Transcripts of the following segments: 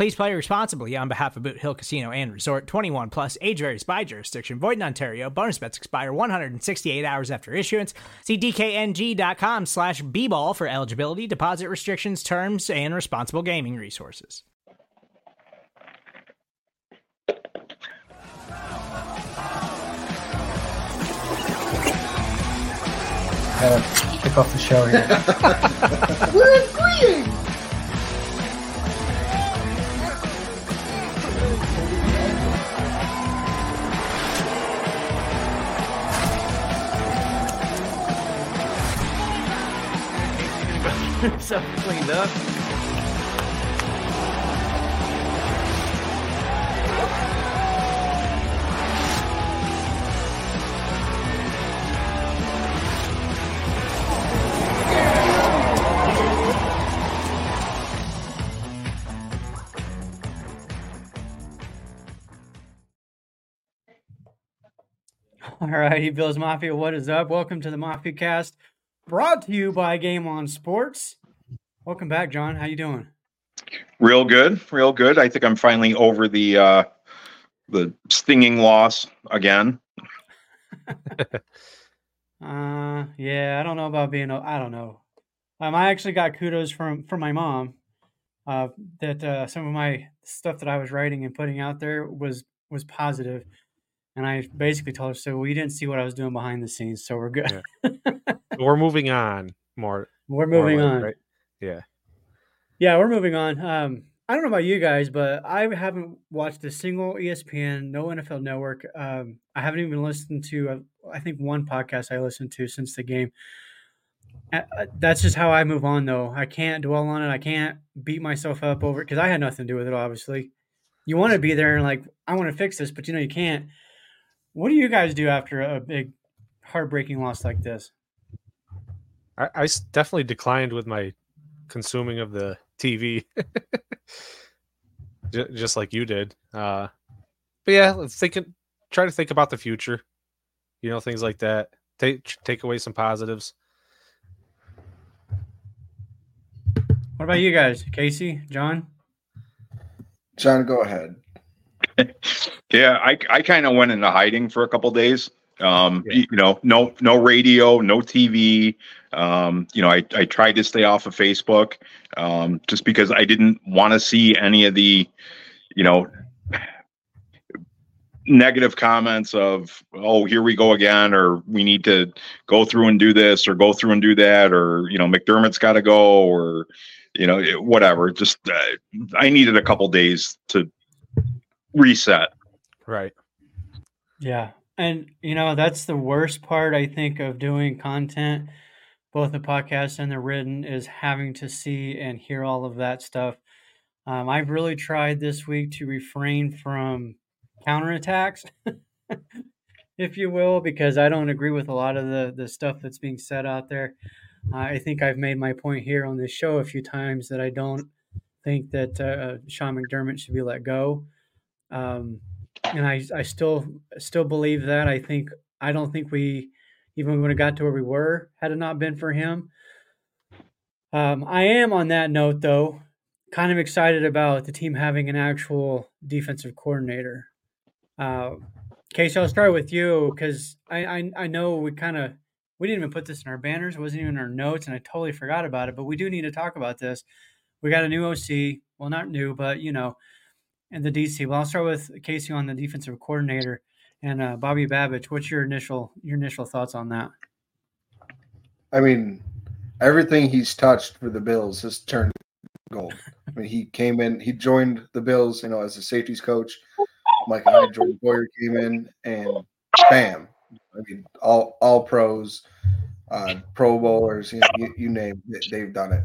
Please play responsibly on behalf of Boot Hill Casino and Resort 21 plus age varies by jurisdiction. Void in Ontario. Bonus bets expire 168 hours after issuance. See DKNG.com slash B-ball for eligibility, deposit restrictions, terms, and responsible gaming resources. Gotta kick off the show here. We're agreeing. so cleaned up. All righty, Bills Mafia, what is up? Welcome to the Mafia Cast, brought to you by Game On Sports. Welcome back, John. How you doing? Real good, real good. I think I'm finally over the uh the stinging loss again. Uh, yeah, I don't know about being. I don't know. Um, I actually got kudos from from my mom. Uh, that uh, some of my stuff that I was writing and putting out there was was positive, and I basically told her, "So we didn't see what I was doing behind the scenes, so we're good. We're moving on more. we're more moving like, on." Right? Yeah. Yeah, we're moving on. Um, I don't know about you guys, but I haven't watched a single ESPN, no NFL Network. Um, I haven't even listened to, uh, I think, one podcast I listened to since the game. Uh, That's just how I move on, though. I can't dwell on it. I can't beat myself up over it because I had nothing to do with it, obviously. You want to be there and, like, I want to fix this, but you know, you can't. What do you guys do after a big, heartbreaking loss like this? I definitely declined with my consuming of the TV, J- just like you did. Uh, but yeah, let's think. Try to think about the future. You know, things like that. Take take away some positives. What about you guys? Casey, John? John, go ahead. Yeah, I I kind of went into hiding for a couple days. Um, Yeah. you know, no no radio, no TV. Um, you know, I I tried to stay off of Facebook, um, just because I didn't want to see any of the, you know, negative comments of oh here we go again or we need to go through and do this or go through and do that or you know McDermott's got to go or you know whatever just uh, I needed a couple days to reset Right. Yeah. And, you know, that's the worst part, I think, of doing content, both the podcast and the written, is having to see and hear all of that stuff. Um, I've really tried this week to refrain from counterattacks, if you will, because I don't agree with a lot of the, the stuff that's being said out there. Uh, I think I've made my point here on this show a few times that I don't think that uh, Sean McDermott should be let go. Um, and I, I still still believe that. I think I don't think we even would have got to where we were had it not been for him. Um, I am on that note though, kind of excited about the team having an actual defensive coordinator. Uh, Casey, I'll start with you because I, I I know we kind of we didn't even put this in our banners, it wasn't even in our notes, and I totally forgot about it. But we do need to talk about this. We got a new OC, well, not new, but you know, and the DC. Well, I'll start with Casey on the defensive coordinator and uh, Bobby Babich. What's your initial your initial thoughts on that? I mean, everything he's touched for the Bills has turned gold. I mean, he came in, he joined the Bills, you know, as a safeties coach. Micah Hyde, Jordan Poyer came in, and bam! I mean, all all pros, uh, Pro Bowlers, you, you, you name it, they've done it.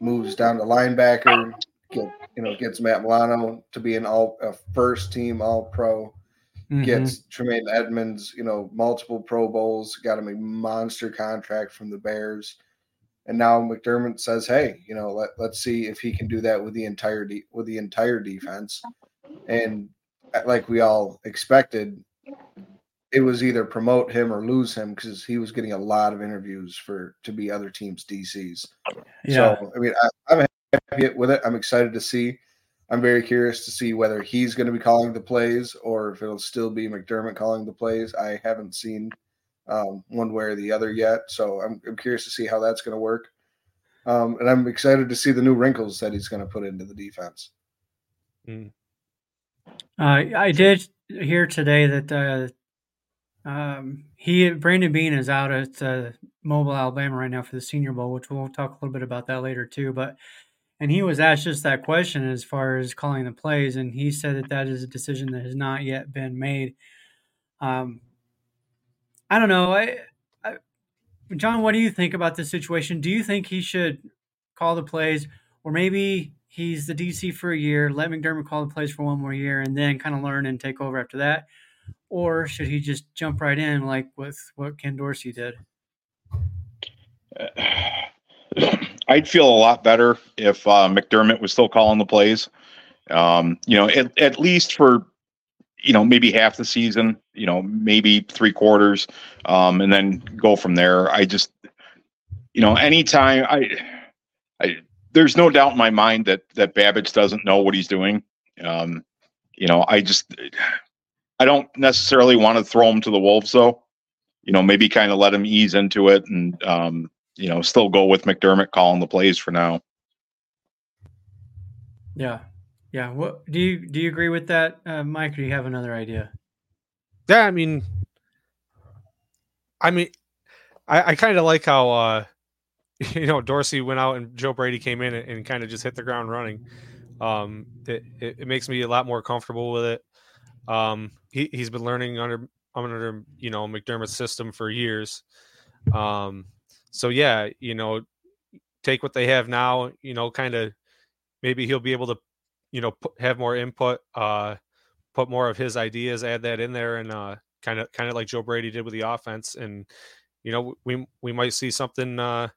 Moves down to linebacker, get you know, gets Matt Milano to be an all a first team All Pro. Mhm. Gets Tremaine Edmunds, you know, multiple Pro Bowls, got him a monster contract from the Bears. And now McDermott says, "Hey, you know, let, let's see if he can do that with the entire de- with the entire defense." And uh, like we all expected, it was either promote him or lose him because he was getting a lot of interviews for to be other teams' DCs. Yeah. So I mean, I, I'm happy with it. I'm excited to see. I'm very curious to see whether he's going to be calling the plays or if it'll still be McDermott calling the plays. I haven't seen um, one way or the other yet, so I'm, I'm curious to see how that's going to work. Um, and I'm excited to see the new wrinkles that he's going to put into the defense. Uh, I did hear today that uh, um, he Brandon Beane is out at uh, Mobile, Alabama right now for the Senior Bowl, which we'll talk a little bit about that later too. But and he was asked just that question as far as calling the plays, and he said that that is a decision that has not yet been made. Um, I don't know. I, I, John, what do you think about this situation? Do you think he should call the plays, or maybe he's the DC for a year, let McDermott call the plays for one more year, and then kind of learn and take over after that? Or should he just jump right in like with what Ken Dorsey did? I'd feel a lot better if uh, McDermott was still calling the plays. Um, you know, at, at least for you know maybe half the season. You know, maybe three quarters, um, and then go from there. I just, you know, anytime I, I, there's no doubt in my mind that that Babich doesn't know what he's doing. Um, you know, I just, I don't necessarily want to throw him to the wolves though. You know, maybe kind of let him ease into it and um, you know, still go with McDermott calling the plays for now. Yeah, yeah. What do you do? You agree with that, uh, Mike? Or do you have another idea? Yeah, I mean, I mean, I, I kind of like how uh, you know Dorsey went out and Joe Brady came in and, and kind of just hit the ground running. Um, it, it, it makes me a lot more comfortable with it. Um, he he's been learning under under you know McDermott's system for years. Um, so yeah, you know, take what they have now. You know, kind of maybe he'll be able to you know put, have more input. Uh, put more of his ideas, add that in there, and uh, kind of kind of like Joe Brady did with the offense. And you know, we we might see something. Uh,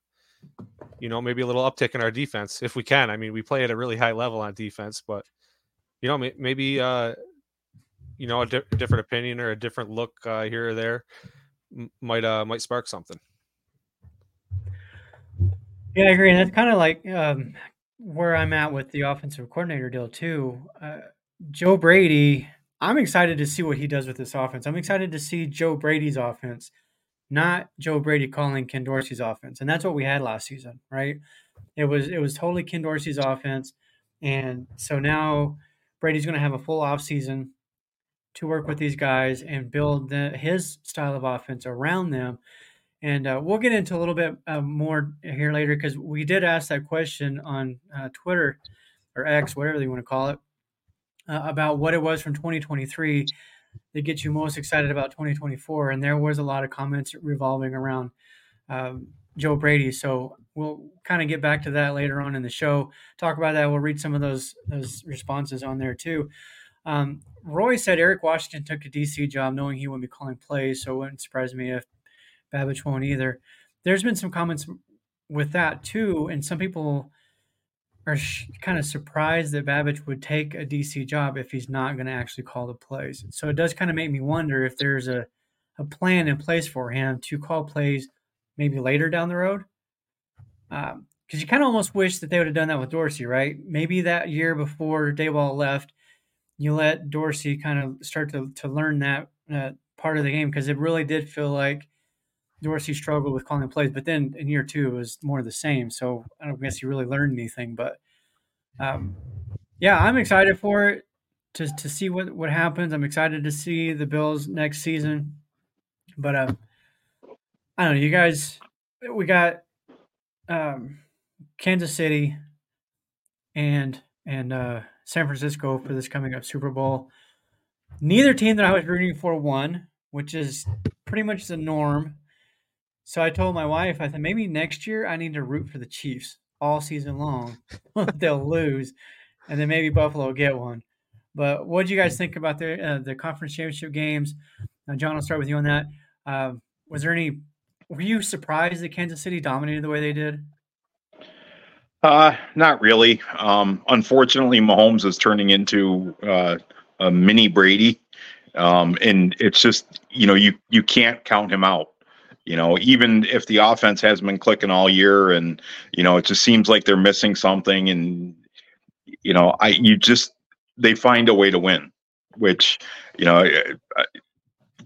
you know, maybe a little uptick in our defense if we can. I mean, we play at a really high level on defense, but you know, maybe uh, you know a di- different opinion or a different look uh, here or there might uh might spark something. Yeah, I agree. And that's kind of like um, where I'm at with the offensive coordinator deal too. Uh, Joe Brady, I'm excited to see what he does with this offense. I'm excited to see Joe Brady's offense, not Joe Brady calling Ken Dorsey's offense. And that's what we had last season, right? It was it was totally Ken Dorsey's offense. And so now Brady's going to have a full offseason to work with these guys and build the, his style of offense around them. And uh, we'll get into a little bit uh, more here later because we did ask that question on uh, Twitter or X, whatever you want to call it, uh, about what it was from 2023 that gets you most excited about 2024. And there was a lot of comments revolving around um, Joe Brady. So we'll kind of get back to that later on in the show. Talk about that. We'll read some of those those responses on there too. Um, Roy said Eric Washington took a DC job knowing he wouldn't be calling plays, so it wouldn't surprise me if Babich won't either. There's been some comments with that too, and some people are sh- kind of surprised that Babich would take a DC job if he's not going to actually call the plays. So it does kind of make me wonder if there's a, a plan in place for him to call plays maybe later down the road. Because um, you kind of almost wish that they would have done that with Dorsey, right? Maybe that year before Daboll left, you let Dorsey kind of start to, to learn that uh, part of the game because it really did feel like Dorsey struggled with calling plays, but then in year two it was more of the same. So I don't guess he really learned anything. But um, yeah, I'm excited for it to to see what what happens. I'm excited to see the Bills next season. But um, I don't know, you guys. we got um, Kansas City and and uh, San Francisco for this coming up Super Bowl. Neither team that I was rooting for won, which is pretty much the norm. So I told my wife, I said maybe next year I need to root for the Chiefs all season long. They'll lose, and then maybe Buffalo will get one. But what do you guys think about the uh, the conference championship games? Uh, John, I'll start with you on that. Uh, was there any? Were you surprised that Kansas City dominated the way they did? Uh, not really. Um, unfortunately, Mahomes is turning into uh, a mini Brady, um, and it's just you know you you can't count him out. You know, even if the offense hasn't been clicking all year, and you know it just seems like they're missing something, and you know I you just they find a way to win, which you know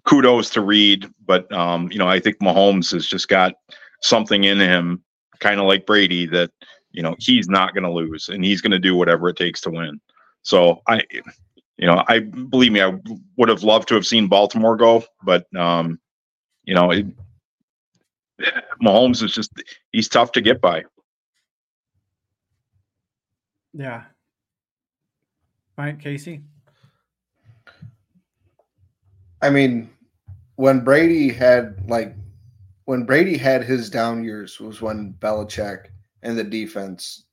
kudos to Reid, but um, you know I think Mahomes has just got something in him, kind of like Brady, that you know he's not going to lose and he's going to do whatever it takes to win. So I, you know, I believe me, I would have loved to have seen Baltimore go, but um, you know, it, Mahomes is just he's tough to get by. Yeah. Right, Casey. I mean, when Brady had like when Brady had his down years was when Belichick and the defense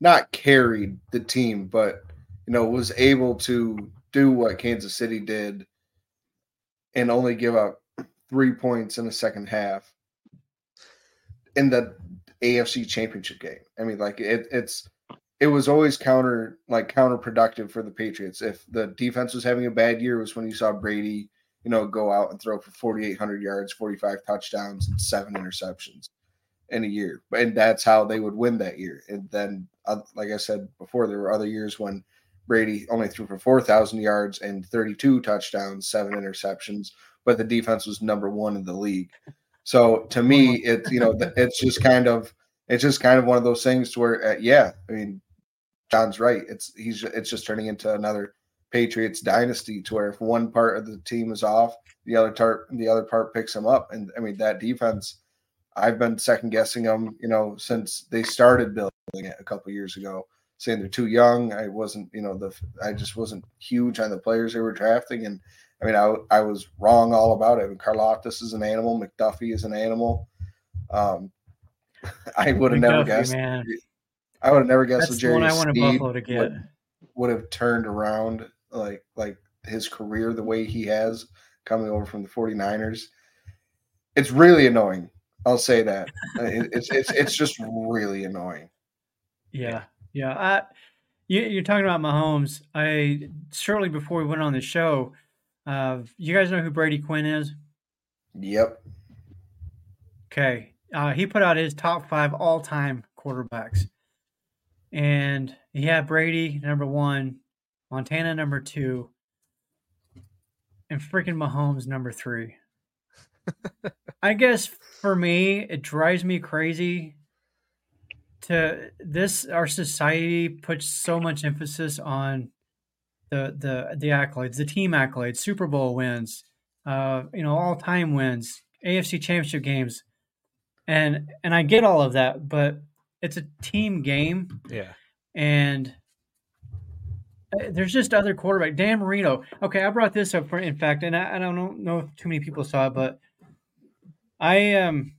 not carried the team, but you know, was able to do what Kansas City did and only give up three points in the second half in the AFC championship game. I mean, like it, it's it was always counter like counterproductive for the Patriots. If the defense was having a bad year, was when you saw Brady, you know, go out and throw for 4,800 yards, 45 touchdowns, and seven interceptions in a year. And that's how they would win that year. And then, uh, like I said before, there were other years when Brady only threw for 4,000 yards and 32 touchdowns, seven interceptions, but the defense was number one in the league. So to me, it's you know, it's just kind of it's just kind of one of those things where, uh, yeah, I mean, John's right. It's he's it's just turning into another Patriots dynasty to where if one part of the team is off, the other part the other part picks them up. And I mean that defense, I've been second guessing them, you know, since they started building it a couple years ago, saying they're too young. I wasn't, you know, the I just wasn't huge on the players they were drafting, and I mean I I was wrong all about it. I mean, is an animal, McDuffie is an animal. Um, I would have never guessed. Man. I would have never guessed That's the one I wanted Buffalo to get. Would, would have turned around like like his career the way he has coming over from the 49ers. It's really annoying. I'll say that. it's it's it's just really annoying. Yeah. Yeah. I, you, are talking about Mahomes. I shortly before we went on the show, uh, you guys know who Brady Quinn is? Yep. Okay. Uh, he put out his top five all time quarterbacks. And he had Brady number one, Montana number two, and freaking Mahomes number three. I guess for me, it drives me crazy to this our society puts so much emphasis on the the the accolades, the team accolades, Super Bowl wins, uh, you know, all time wins, AFC championship games. And and I get all of that, but it's a team game. Yeah. And uh, there's just other quarterback. Dan Marino. Okay, I brought this up for in fact, and I, I don't know if too many people saw it, but I um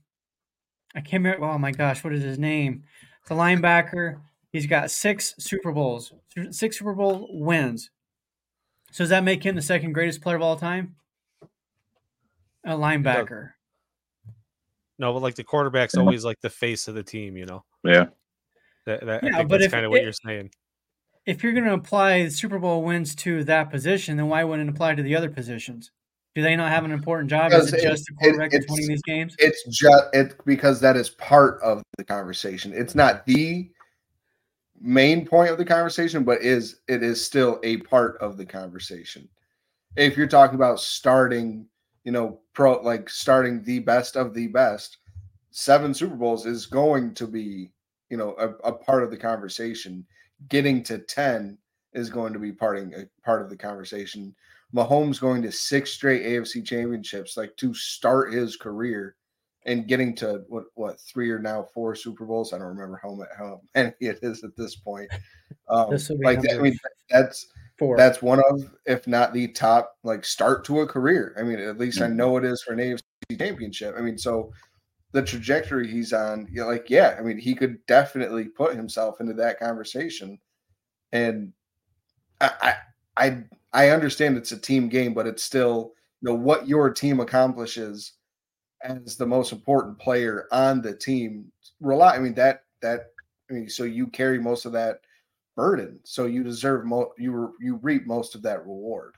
I can't remember. Oh my gosh, what is his name? The linebacker. He's got six Super Bowls, six Super Bowl wins. So does that make him the second greatest player of all time? A linebacker. No, but like the quarterback's always like the face of the team, you know. Yeah. That, that yeah, but that's kind of what you're saying. If you're going to apply Super Bowl wins to that position, then why wouldn't it apply to the other positions? Do they not have an important job? Because is it just the quarterback it, winning these games? It's just it because that is part of the conversation. It's not the main point of the conversation, but is it is still a part of the conversation. If you're talking about starting, you know, pro like starting the best of the best, seven Super Bowls is going to be, you know, a, a part of the conversation. Getting to 10 is going to be parting a part of the conversation Mahomes going to six straight AFC championships, like to start his career, and getting to what what three or now four Super Bowls. I don't remember how many, how many it is at this point. Um, This like I mean, that's Four. that's one of, if not the top, like start to a career. I mean, at least I Mhm. know it is for an AFC championship. I mean, so the trajectory he's on, you know, like, yeah, I mean, he could definitely put himself into that conversation. And I, I, I, I understand it's a team game, but it's still, you know, what your team accomplishes as the most important player on the team. Rely, I mean, that, that, I mean, so you carry most of that burden. So you deserve mo you re- you reap most of that reward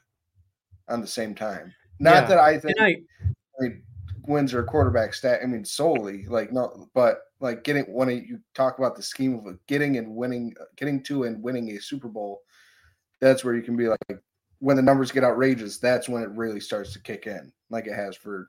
on the same time. Not Yeah. that I think I, I mean wins are quarterback stat. I mean solely like no, but like getting when you talk about the scheme of getting and winning, uh, getting to and winning a Super Bowl, that's where you can be like when the numbers get outrageous. That's when it really starts to kick in, like it has for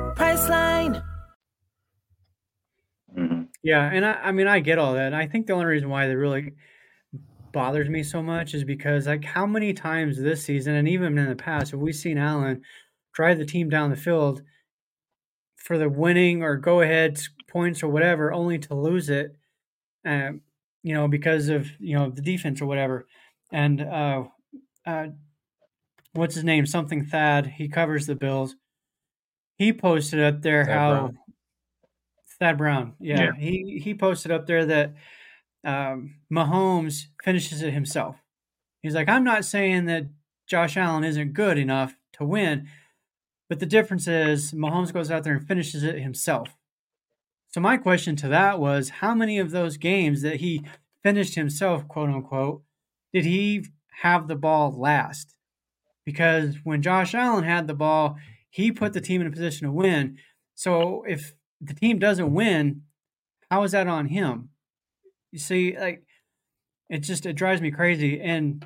Priceline. Mhm. Yeah, and I, I mean, I get all that. And I think the only reason why that really bothers me so much is because, like, how many times this season and even in the past have we seen Allen drive the team down the field for the winning or go ahead points or whatever, only to lose it, um, you know, because of you know the defense or whatever. And uh, uh, what's his name? Something Thad. He covers the Bills. He posted up there Thad how Brown. Thad Brown. Yeah, Yeah. he he posted up there that um, Mahomes finishes it himself. He's like, I'm not saying that Josh Allen isn't good enough to win, but the difference is Mahomes goes out there and finishes it himself. So my question to that was, how many of those games that he finished himself, quote unquote, did he have the ball last? Because when Josh Allen had the ball, he put the team in a position to win. So if the team doesn't win, how is that on him? You see, like it just it drives me crazy. And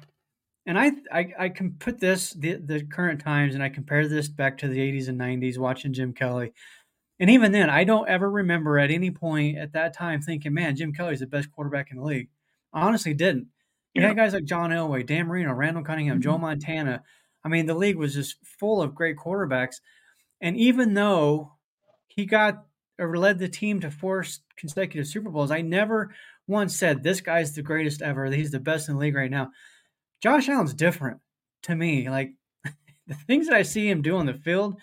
and I I, I can put this the, the current times and I compare this back to the 80s and 90s watching Jim Kelly. And even then, I don't ever remember at any point at that time thinking, man, Jim Kelly's the best quarterback in the league. I honestly didn't. You Yeah. had guys like John Elway, Dan Marino, Randall Cunningham, Joe mm-hmm. Montana. I mean, the league was just full of great quarterbacks. And even though he got or led the team to four consecutive Super Bowls, I never once said this guy's the greatest ever. He's the best in the league right now. Josh Allen's different to me. Like the things that I see him do on the field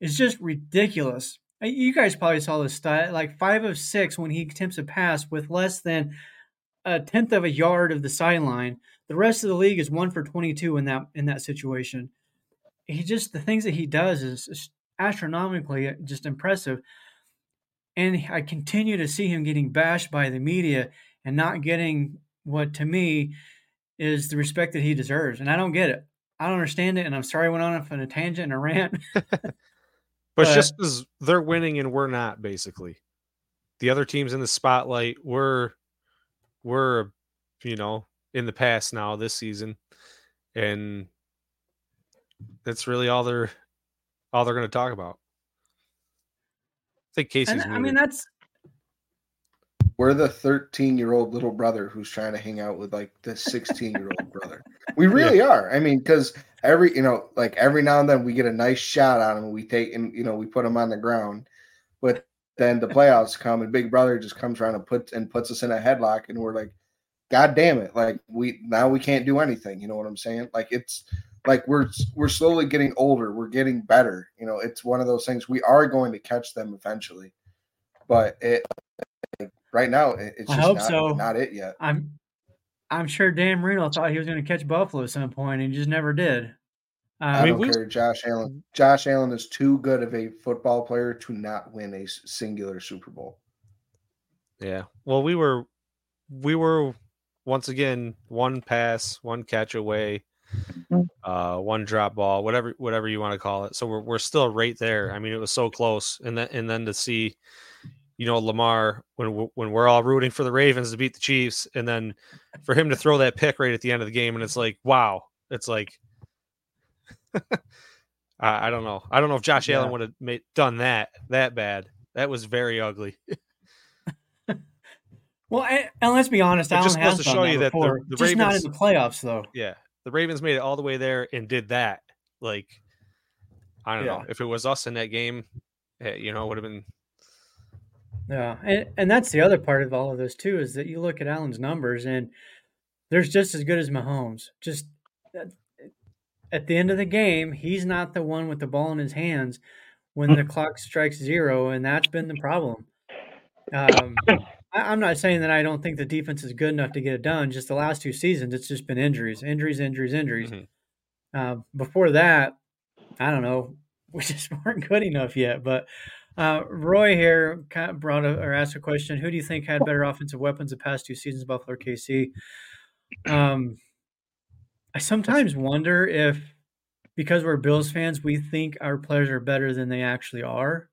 is just ridiculous. You guys probably saw this stat, like five of six when he attempts a pass with less than a tenth of a yard of the sideline. The rest of the league is one for twenty-two in that in that situation. He just the things that he does is astronomically uh, just impressive. And I continue to see him getting bashed by the media and not getting what to me is the respect that he deserves. And I don't get it. I don't understand it. And I'm sorry I went on off on a tangent and a rant. But But- it's just because they're winning and we're not, basically. The other teams in the spotlight, we're we're you know in the past now this season, and that's really all they're all they're going to talk about. I think Casey's. and I mean, that's We're the 13 year old little brother who's trying to hang out with like the 16 year old brother. We really are. I mean, because every, you know, like every now and then we get a nice shot on him and we take and, you know, we put him on the ground. But then the playoffs come and Big Brother just comes around and puts and puts us in a headlock and we're like, God damn it. Like we now we can't do anything. You know what I'm saying? Like it's like we're we're slowly getting older. We're getting better. You know, it's one of those things we are going to catch them eventually. But it like, right now it- it's I just hope not, so. not it yet. I'm I'm sure Dan Marino thought he was going to catch Buffalo at some point and he just never did. I Um, mean, don't we- care. Josh Allen. Josh Allen is too good of a football player to not win a singular Super Bowl. Yeah. Well, we were we were once again one pass, one catch away uh, one drop ball, whatever whatever you want to call it. So we're we're still right there. I mean, it was so close, and then and then to see, you know, Lamar when we- when we're all rooting for the Ravens to beat the Chiefs, and then for him to throw that pick right at the end of the game, and it's like, wow, it's like. I, I don't know. I don't know if Josh Allen would have made done that that bad. That was very ugly. Well, and, and let's be honest, It Allen just has to show you that the- the just not in the playoffs though. Yeah, the Ravens made it all the way there and did that. Like, I don't know if it was us in that game, eh, you know, it would have been. Yeah, and and that's the other part of all of this too is that you look at Allen's numbers and there's just as good as Mahomes. Just at- at the end of the game, he's not the one with the ball in his hands when the clock strikes zero, and that's been the problem. Um, I'm not saying that I don't think the defense is good enough to get it done. Just the last two seasons, it's just been injuries, injuries, injuries, injuries. Mhm. Uh, before that, I don't know. We just weren't good enough yet. But uh, Roy here kind of brought a, or asked a question: Who do you think had better offensive weapons the past two seasons, Buffalo or KC? Um, I sometimes wonder if because we're Bills fans, we think our players are better than they actually are.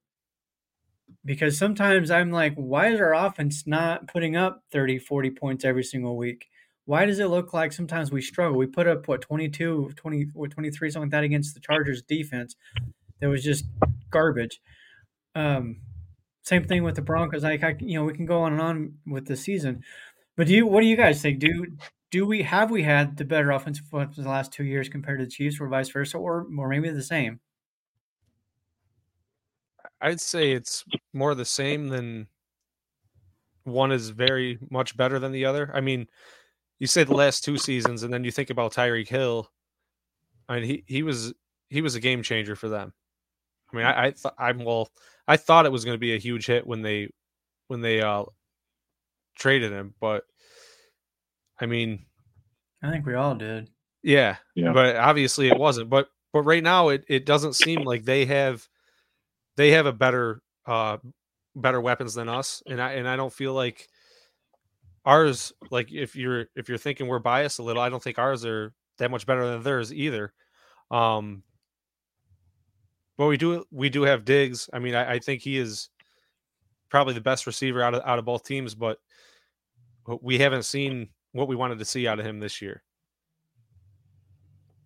Because sometimes I'm like, why is our offense not putting up 30, 40 points every single week? Why does it look like sometimes we struggle? We put up, what, 22, 20, what, 23, something like that against the Chargers defense that was just garbage. Um, same thing with the Broncos. Like, I, you know, we can go on and on with the season. But do you, what do you guys think? Do do we have we had the better offensive weapons the last two years compared to the Chiefs, or vice versa, or or maybe the same? I'd say it's more the same than one is very much better than the other. I mean, you say the last two seasons, and then you think about Tyreek Hill. I mean, he he was he was a game changer for them. I mean, I I th- I'm well, I thought it was going to be a huge hit when they when they uh traded him, but I mean, I think we all did. yeah, Yeah. but obviously it wasn't. But but right now it it doesn't seem like they have they have a better uh better weapons than us, and I and I don't feel like ours like if you're if you're thinking we're biased a little, I don't think ours are that much better than theirs either. Um, but we do we do have Diggs. I mean, I, I think he is probably the best receiver out of out of both teams, but we haven't seen what we wanted to see out of him this year.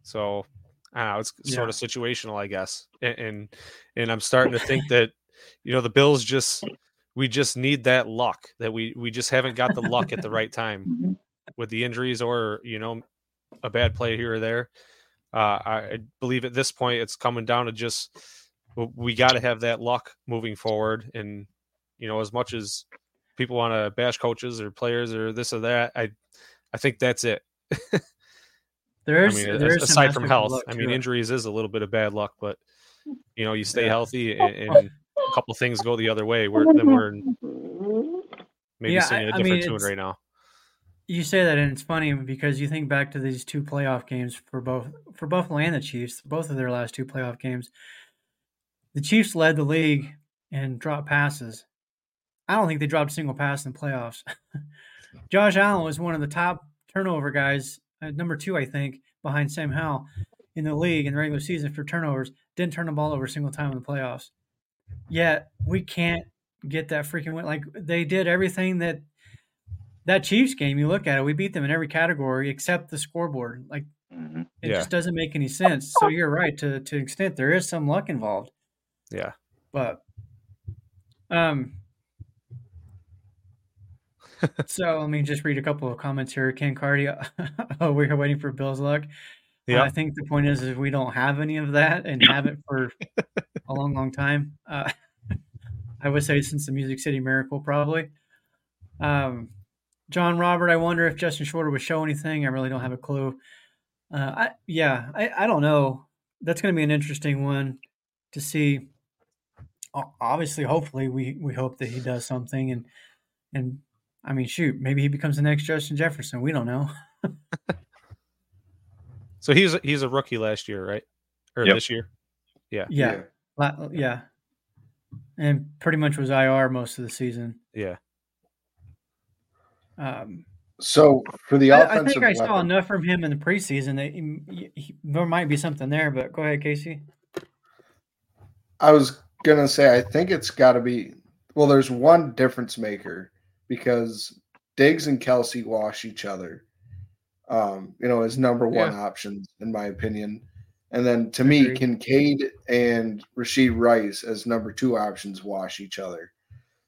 So know, it's sort of situational, I guess. And, and and I'm starting to think that you know the Bills just we just need that luck that we we just haven't got the luck at the right time with the injuries or you know a bad play here or there. Uh, I I believe at this point it's coming down to just we got to have that luck moving forward. And you know, as much as people want to bash coaches or players or this or that, I I think that's it. There's, I mean, there's aside from health, I mean, injuries is a little bit of bad luck, but you know, you stay Yeah. healthy and, and a couple things go the other way. We're then we're maybe Yeah, singing I- a I different mean, tune right now. You say that, and it's funny because you think back to these two playoff games for both for Buffalo and the Chiefs, both of their last two playoff games. The Chiefs led the league in drop passes. I don't think they dropped a single pass in the playoffs. Josh Allen was one of the top turnover guys, number two, I think, behind Sam Howell in the league in the regular season for turnovers. Didn't turn the ball over a single time in the playoffs. Yet we can't get that freaking win. Like they did everything that that Chiefs game, you look at it, we beat them in every category except the scoreboard. Like Mhm. it Yeah. just doesn't make any sense. So you're right to to extent there is some luck involved, Yeah. but um. So let me just read a couple of comments here. Ken Cardi, oh, we're waiting for Bill's luck. Uh, Yeah. I think the point is, is we don't have any of that and haven't for a long, long time. Uh, I would say since the Music City Miracle, probably. Um, John Robert, I wonder if Justin Shorter would show anything. I really don't have a clue. Uh, I, yeah, I, I don't know. That's going to be an interesting one to see. Obviously, hopefully, we, we hope that he does something. And, and I mean, shoot, maybe he becomes the next Justin Jefferson. We don't know. So he's a- he's a rookie last year, right? Or Yep. this year? Yeah. Yeah. La- Yeah. And pretty much was IR most of the season. Yeah. Um, So for the I, I think I saw enough from him in the preseason that he, he- there might be something there. But go ahead, Casey. I was gonna say I think it's got to be. Well, there's one difference maker because Diggs and Kelce wash each other. Um, you know, as number one options in my opinion, and then to me. Kincaid and Rashee Rice as number two options wash each other.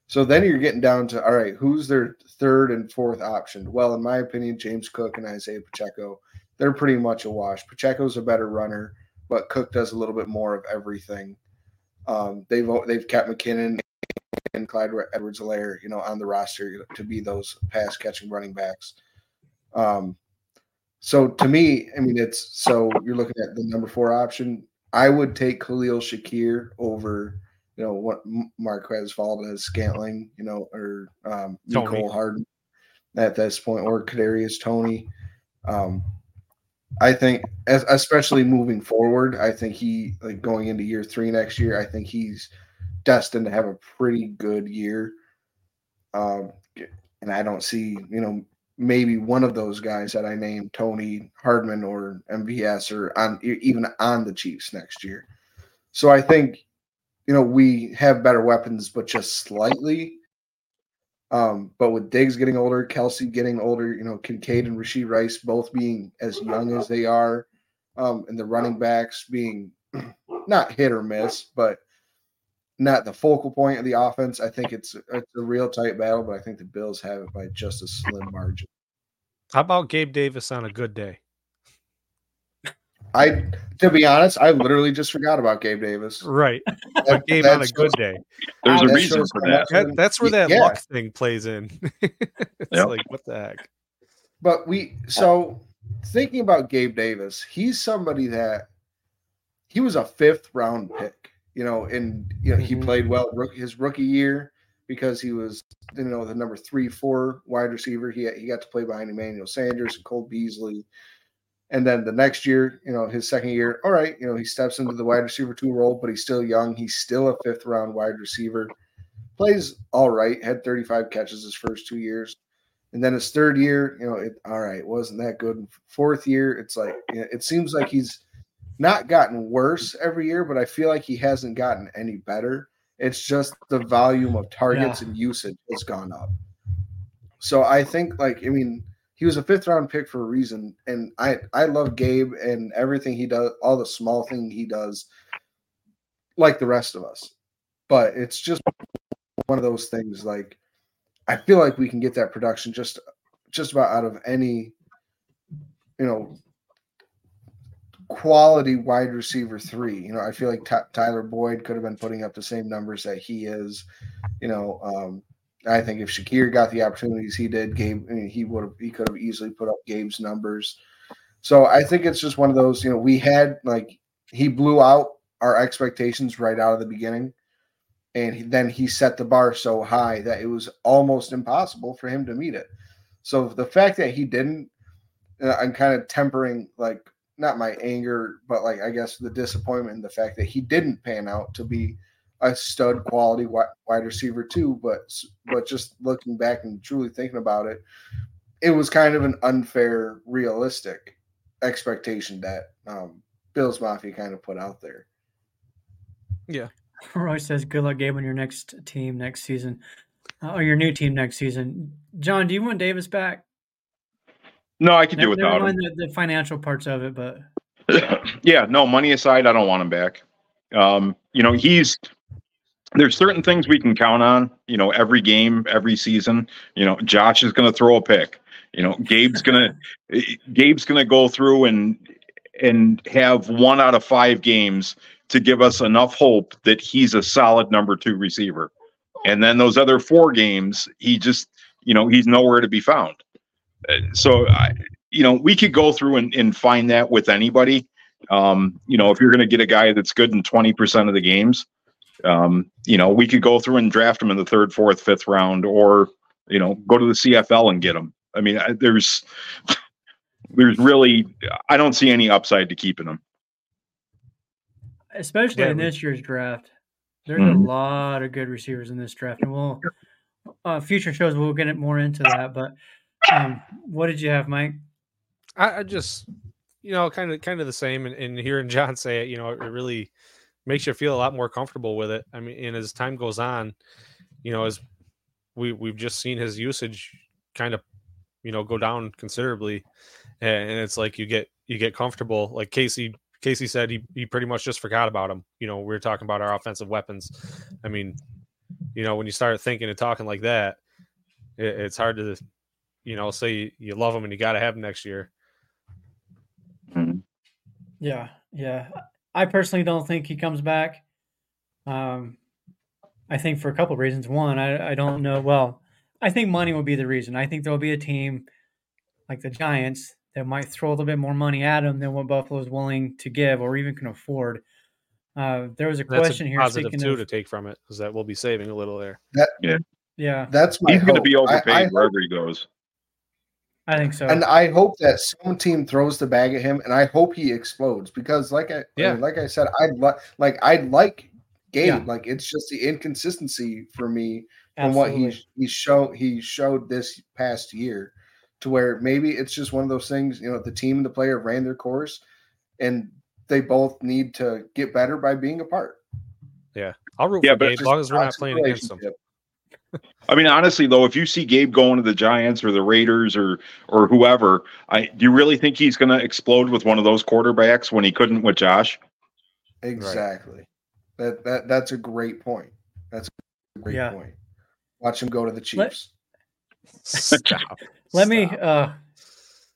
So then you're getting down to all right, who's their third and fourth option? Well, in my opinion, James Cook and Isaiah Pacheco, they're pretty much a wash. Pacheco's a better runner, but Cook does a little bit more of everything. Um, they've they've kept McKinnon and Clyde Edwards Helaire, you know, on the roster to be those pass catching running backs. Um, so to me, I mean, it's so you're looking at the number four option. I would take Khalil Shakir over, you know, what Marquez Valdes Scantling, you know, or um, Toney. Mecole Hardman at this point, or Kadarius Toney. Um, I think, as, especially moving forward, I think he like going into year three next year. I think he's destined to have a pretty good year. Um, and I don't see, you know, maybe one of those guys that I named, Toney Hardman or MVS, or on even on the Chiefs next year. So I think, you know, we have better weapons, but just slightly. Um, but with Diggs getting older, Kelce getting older, you know, Kincaid and Rashee Rice both being as young as they are, um, and the running backs being not hit or miss, but not the focal point of the offense. I think it's it's a real tight battle, but I think the Bills have it by just a slim margin. How about Gabe Davis on a good day? I, to be honest, I literally just forgot about Gabe Davis. Right. That- But Gabe on a good shows- day. There's a that reason for that. That, that's where that yeah. luck thing plays in. it's Yep. like, what the heck? But we so thinking about Gabe Davis, he's somebody that he was a fifth round pick, you know, and you know, he Mhm. played well his rookie year because he was you know the number three, four wide receiver. He he got to play behind Emmanuel Sanders and Cole Beasley. And then the next year, you know, his second year, all right, you know, he steps into the wide receiver two role, but he's still young. He's still a fifth round wide receiver. Plays all right, had 35 catches his first two years. And then his third year, you know, it all right, wasn't that good. Fourth year, it's like you know, it seems like he's not gotten worse every year, but I feel like he hasn't gotten any better. It's just the volume of targets Yeah. and usage has gone up. So I think like I mean, he was a fifth round pick for a reason. And I I love Gabe and everything he does, all the small thing he does, like the rest of us. But it's just one of those things like I feel like we can get that production just just about out of any you know quality wide receiver three. You know, I feel like Ty- Tyler Boyd could have been putting up the same numbers that he is. You know, um, I think if Shakir got the opportunities he did, Gabe, I mean, he would have he could have easily put up Gabe's numbers. So I think it's just one of those. You know, we had like he blew out our expectations right out of the beginning and he, then he set the bar so high that it was almost impossible for him to meet it. So the fact that he didn't, uh, I'm kind of tempering like not my anger, but like I guess the disappointment in the fact that he didn't pan out to be a stud quality wide receiver too. But but just looking back and truly thinking about it, it was kind of an unfair, realistic expectation that um, Bills Mafia kind of put out there. Yeah. Roy says, "Good luck, Gabe, on your next team next season, uh, or your new team next season." John, do you want Davis back? No, I could do without him. the, the financial parts of it, but yeah, no, money aside, I don't want him back. Um, you know, he's there's certain things we can count on, you know, every game, every season. You know, Josh is gonna throw a pick. You know, Gabe's gonna Gabe's gonna go through and and have one out of five games to give us enough hope that he's a solid number two receiver. And then those other four games, he just, you know, he's nowhere to be found. Uh, So I, you know, we could go through and, and find that with anybody. Um, you know, if you're going to get a guy that's good in 20% of the games, um, you know, we could go through and draft him in the third, fourth, fifth round, or, you know, go to the CFL and get him. I mean, I, there's, there's really, I don't see any upside to keeping him. especially Yeah, in this year's draft, there's Mhm. a lot of good receivers in this draft, and we'll uh, future shows we'll get it more into that. But Um, what did you have, Mike? I, I just, you know, kind of kind of the same. And, and hearing John say it, you know, it really makes you feel a lot more comfortable with it. I mean, and as time goes on, you know, as we we've just seen his usage kind of, you know, go down considerably, and, it's like you get you get comfortable. Like Casey Casey said, he he pretty much just forgot about him. You know, we were talking about our offensive weapons. I mean, you know, when you start thinking and talking like that, it, it's hard to, you know, say you, you love him and you got to have him next year. Yeah, yeah. I personally don't think he comes back. Um, I think for a couple of reasons. One, I, I don't know. Well, I think money will be the reason. I think there'll be a team like the Giants that might throw a little bit more money at him than what Buffalo is willing to give or even can afford. Uh, there was a That's question a here. positive speaking too of, to take from it is that we'll be saving a little there. yeah, yeah. That's my He's going to hope. be I- overpaid I wherever he goes. I think so. And I hope that some team throws the bag at him, and I hope he explodes because, like I, I Yeah. mean, like I said, I'd like, like I'd like Gabe. Yeah. Like it's just the inconsistency for me from what Absolutely. he he showed he showed this past year, to where maybe it's just one of those things. You know, the team and the player ran their course, and they both need to get better by being apart. Yeah, I'll root Yeah, for but Gabe as long as we're not playing against them. Relationship. I mean, honestly, though, if you see Gabe going to the Giants or the Raiders or or whoever, I do you really think he's going to explode with one of those quarterbacks when he couldn't with Josh? Exactly. That that that's a great point. That's a great Yeah. point. Watch him go to the Let- Chiefs. Stop. let me uh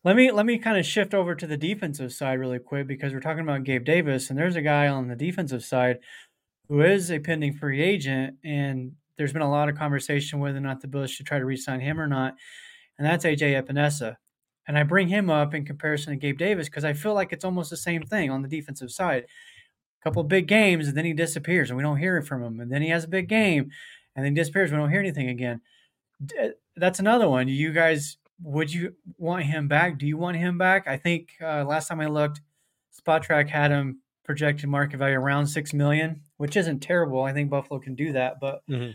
let me let me kind of shift over to the defensive side really quick because we're talking about Gabe Davis and there's a guy on the defensive side who is a pending free agent and there's been a lot of conversation whether or not the Bills should try to re-sign him or not and that's AJ Epenesa and I bring him up in comparison to Gabe Davis because I feel like it's almost the same thing on the defensive side a couple big games and then he disappears and we don't hear from him and then he has a big game and then he disappears we don't hear anything again that's another one. You guys, would you want him back? Do you want him back? I think uh, last time I looked, Spotrac had him projected market value around six million, which isn't terrible. I think Buffalo can do that, but Mhm.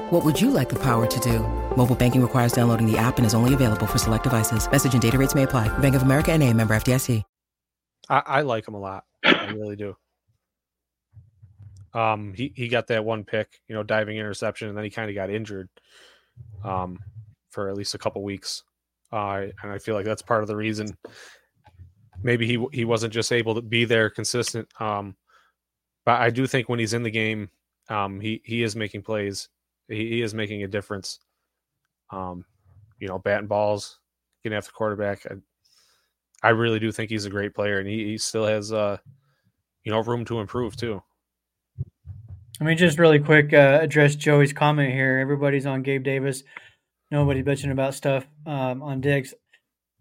What would you like the power to do? Mobile banking requires downloading the app and is only available for select devices. Message and data rates may apply. Bank of America and a member FDIC. I, I like him a lot. I really do. Um, he, he got that one pick, you know, diving interception, and then he kind of got injured um, for at least a couple weeks. Uh, and I feel like that's part of the reason. Maybe he he wasn't just able to be there consistent. Um, but I do think when he's in the game, um, he he is making plays. He, he is making a difference. Um, you know, batting balls, getting after quarterback. I, I really do think he's a great player, and he, he still has uh, you know, room to improve too. Let me just really quick uh, address Joey's comment here. Everybody's on Gabe Davis. Nobody bitching about stuff um, on Diggs.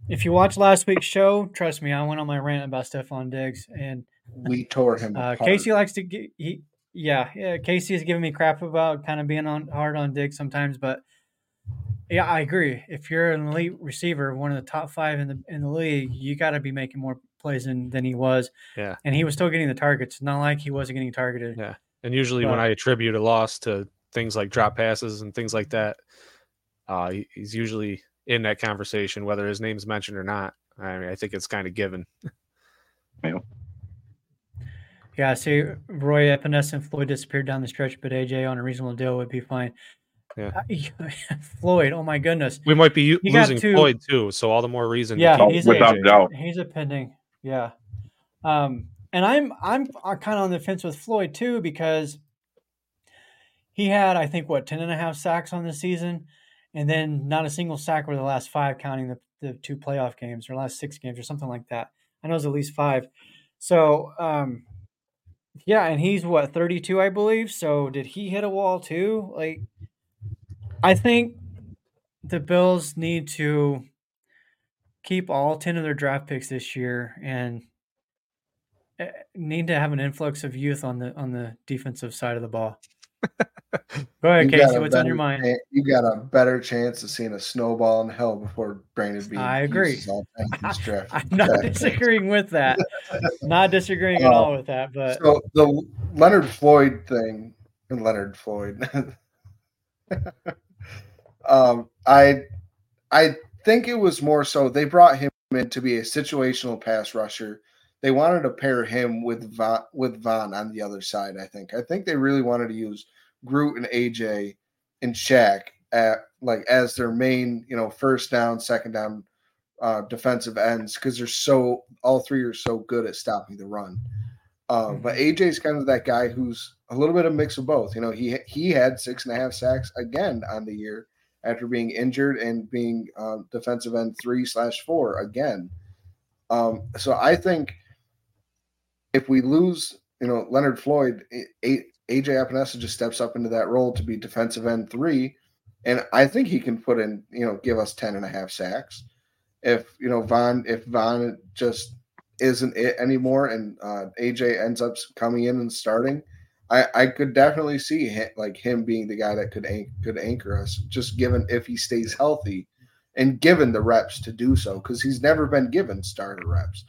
If you watched last week's show, trust me, I went on my rant about Stefon Diggs, and We tore him uh, apart. Casey likes to get he, yeah, yeah. Casey is giving me crap about kind of being on hard on Diggs sometimes, but yeah, I agree. If you're an elite receiver, one of the top five in the in the league, you got to be making more plays than, than he was. Yeah. and he was still getting the targets. Not like he wasn't getting targeted. Yeah. And usually, when I attribute a loss to things like drop passes and things like that, uh, he, he's usually in that conversation, whether his name's mentioned or not. I mean, I think it's kind of given. Yeah, see, Roy Epenesa and Floyd disappeared down the stretch, but AJ on a reasonable deal would be fine. Yeah. Floyd, oh my goodness. We might be u- You losing two- Floyd too, so all the more reason. to Yeah, keep he's without a, doubt. he's a pending. Yeah. Um, and I'm I'm kind of on the fence with Floyd too because he had I think what 10 and a half sacks on the season and then not a single sack over the last five counting the, the two playoff games or last six games or something like that. I know it's at least five. So um yeah, and he's what 32 I believe. So did he hit a wall too? Like I think the Bills need to keep all 10 of their draft picks this year and eh, need to have an influx of youth on the on the defensive side of the ball. Go ahead, You Casey. What's on your mind? You got a better chance of seeing a snowball in hell before Brandon Beane. I agree. uses all 10 of his draft I'm not disagreeing with that. Not disagreeing at Uh, all with that, but So the Leonard Floyd thing, Leonard Floyd. um, I I think it was more so they brought him in to be a situational pass rusher. They wanted to pair him with Von, with Von on the other side. I think. I think they really wanted to use Groot and AJ and Shaq at like as their main, you know, first down, second down uh, defensive ends because they're so all three are so good at stopping the run. Uh, But AJ's kind of that guy who's a little bit of a mix of both. You know, he he had six and a half sacks again on the year after being injured and being uh, defensive end three slash four again. Um, so I think if we lose, you know, Leonard Floyd, AJ Epenesa just steps up into that role to be defensive end three. And I think he can put in, you know, give us 10 and a half sacks. If, you know, Von, if Von just isn't it anymore and uh, AJ ends up coming in and starting, I, I could definitely see him, like him being the guy that could could anchor us, just given if he stays healthy and given the reps to do so, because he's never been given starter reps.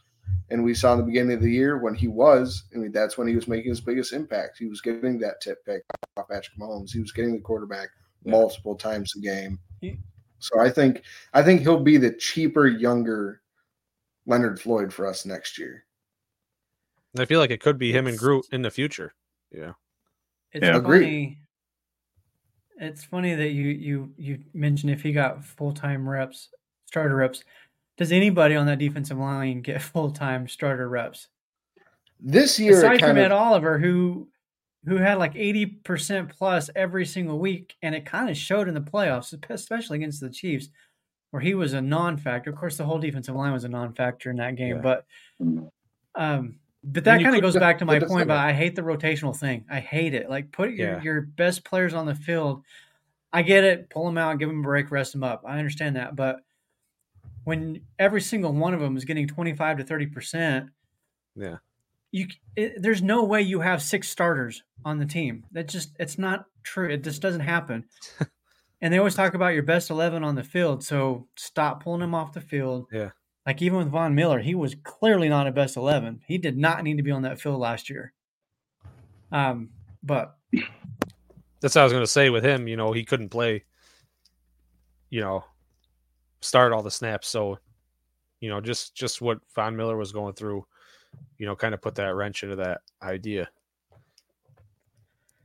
And we saw in the beginning of the year when he was, I mean, that's when he was making his biggest impact. He was getting that tip pick off Patrick Mahomes. He was getting the quarterback multiple times a game. He- So I think I think he'll be the cheaper, younger Leonard Floyd for us next year. I feel like it could be him and Groot in the future. Yeah. It's Yeah. Agreed. funny. It's funny that you you you mentioned if he got full time reps, starter reps. Does anybody on that defensive line get full time starter reps? This year, Aside from Ed of, Oliver, who who had like eighty percent plus every single week, and it kind of showed in the playoffs, especially against the Chiefs, where he was a non-factor. Of course, the whole defensive line was a non-factor in that game, Yeah. but Mm-hmm. um, but that kind of goes back to my point about. I hate the rotational thing. I hate it. Like put your Yeah. your best players on the field. I get it. Pull them out, give them a break, rest them up. I understand that, but when every single one of them is getting twenty five to thirty percent, Yeah. you it, there's no way you have six starters on the team. That just it's not true. It just doesn't happen. and they always talk about your best eleven on the field. So stop pulling them off the field. Yeah. Like even with Von Miller, he was clearly not a best eleven. He did not need to be on that field last year. Um, but That's what I was going to say with him. You know, he couldn't play, you know, start all the snaps. So, you know, just just what Von Miller was going through, you know, kind of put that wrench into that idea.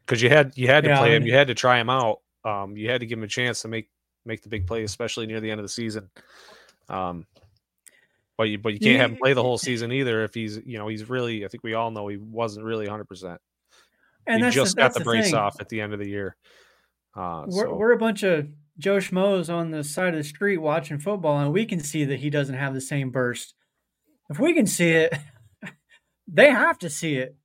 Because you had you had to Yeah, play I him, you had to try him out. Um, you had to give him a chance to make make the big play, especially near the end of the season. Um, but you but you can't have him play the whole season either if he's you know he's really I think we all know he wasn't really 100. percent and He that's just the, got that's the brace thing. off at the end of the year. Uh, We're, so- we're a bunch of Joe Schmoes on the side of the street watching football, and we can see that he doesn't have the same burst. If we can see it, they have to see it.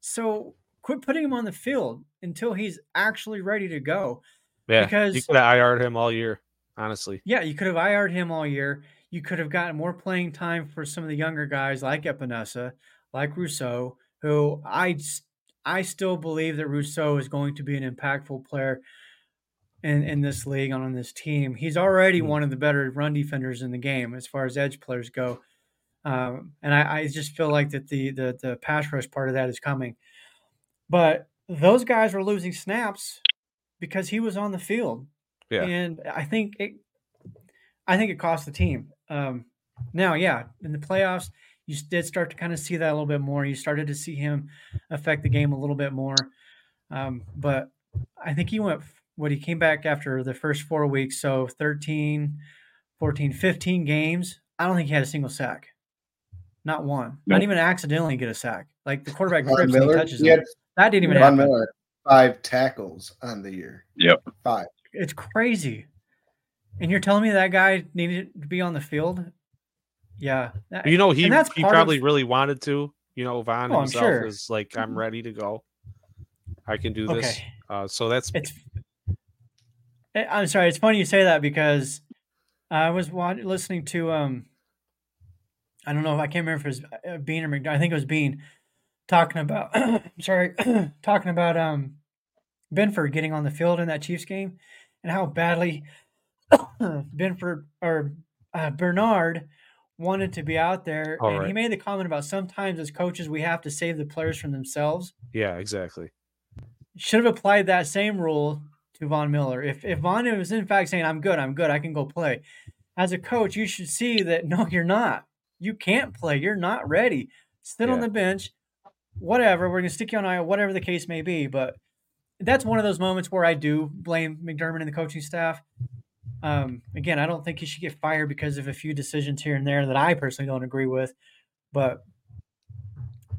So quit putting him on the field until he's actually ready to go. Yeah, because you could have IR'd him all year, honestly. Yeah, you could have IR'd him all year. You could have gotten more playing time for some of the younger guys like Epenesa, like Rousseau, who I I still believe that Rousseau is going to be an impactful player in, in this league on, on this team. He's already Mhm. one of the better run defenders in the game as far as edge players go. Um, and I, I just feel like that the, the the pass rush part of that is coming. But those guys were losing snaps because he was on the field. Yeah. And I think it I think it cost the team. Um, now, yeah, in the playoffs, you did start to kind of see that a little bit more. You started to see him affect the game a little bit more. Um, but I think he went, what he came back after the first four weeks. So 13, 14, 15 games. I don't think he had a single sack. Not one. Not even accidentally get a sack. Like the quarterback Von trips and he touches he him. had That didn't even Von happen. Miller five tackles on the year. Yep. Five. It's crazy. And you're telling me that guy needed to be on the field? Yeah. that- You know, he that's he probably of- really wanted to. You know, Von Oh, himself sure. is like, I'm ready to go. I can do this. Okay. Uh, so that's It's. Eh, I'm sorry. It's funny you say that because I was wa- listening to um I don't know if I can't remember if it was uh, Beane or McDermott. I think it was Beane talking about I'm sorry talking about um Benford getting on the field in that Chiefs game and how badly Benford or uh, Bernard wanted to be out there. Oh, and he made the comment about sometimes as coaches we have to save the players from themselves. Yeah, exactly. Should have applied that same rule to Von Miller. If if Von was in fact saying, I'm good, I'm good, I can go play. As a coach, you should see that no, you're not. You can't play. You're not ready. Sit on the bench. Whatever. We're gonna stick you on IR, whatever the case may be. But that's one of those moments where I do blame McDermott and the coaching staff. Um, again, I don't think he should get fired because of a few decisions here and there that I personally don't agree with. But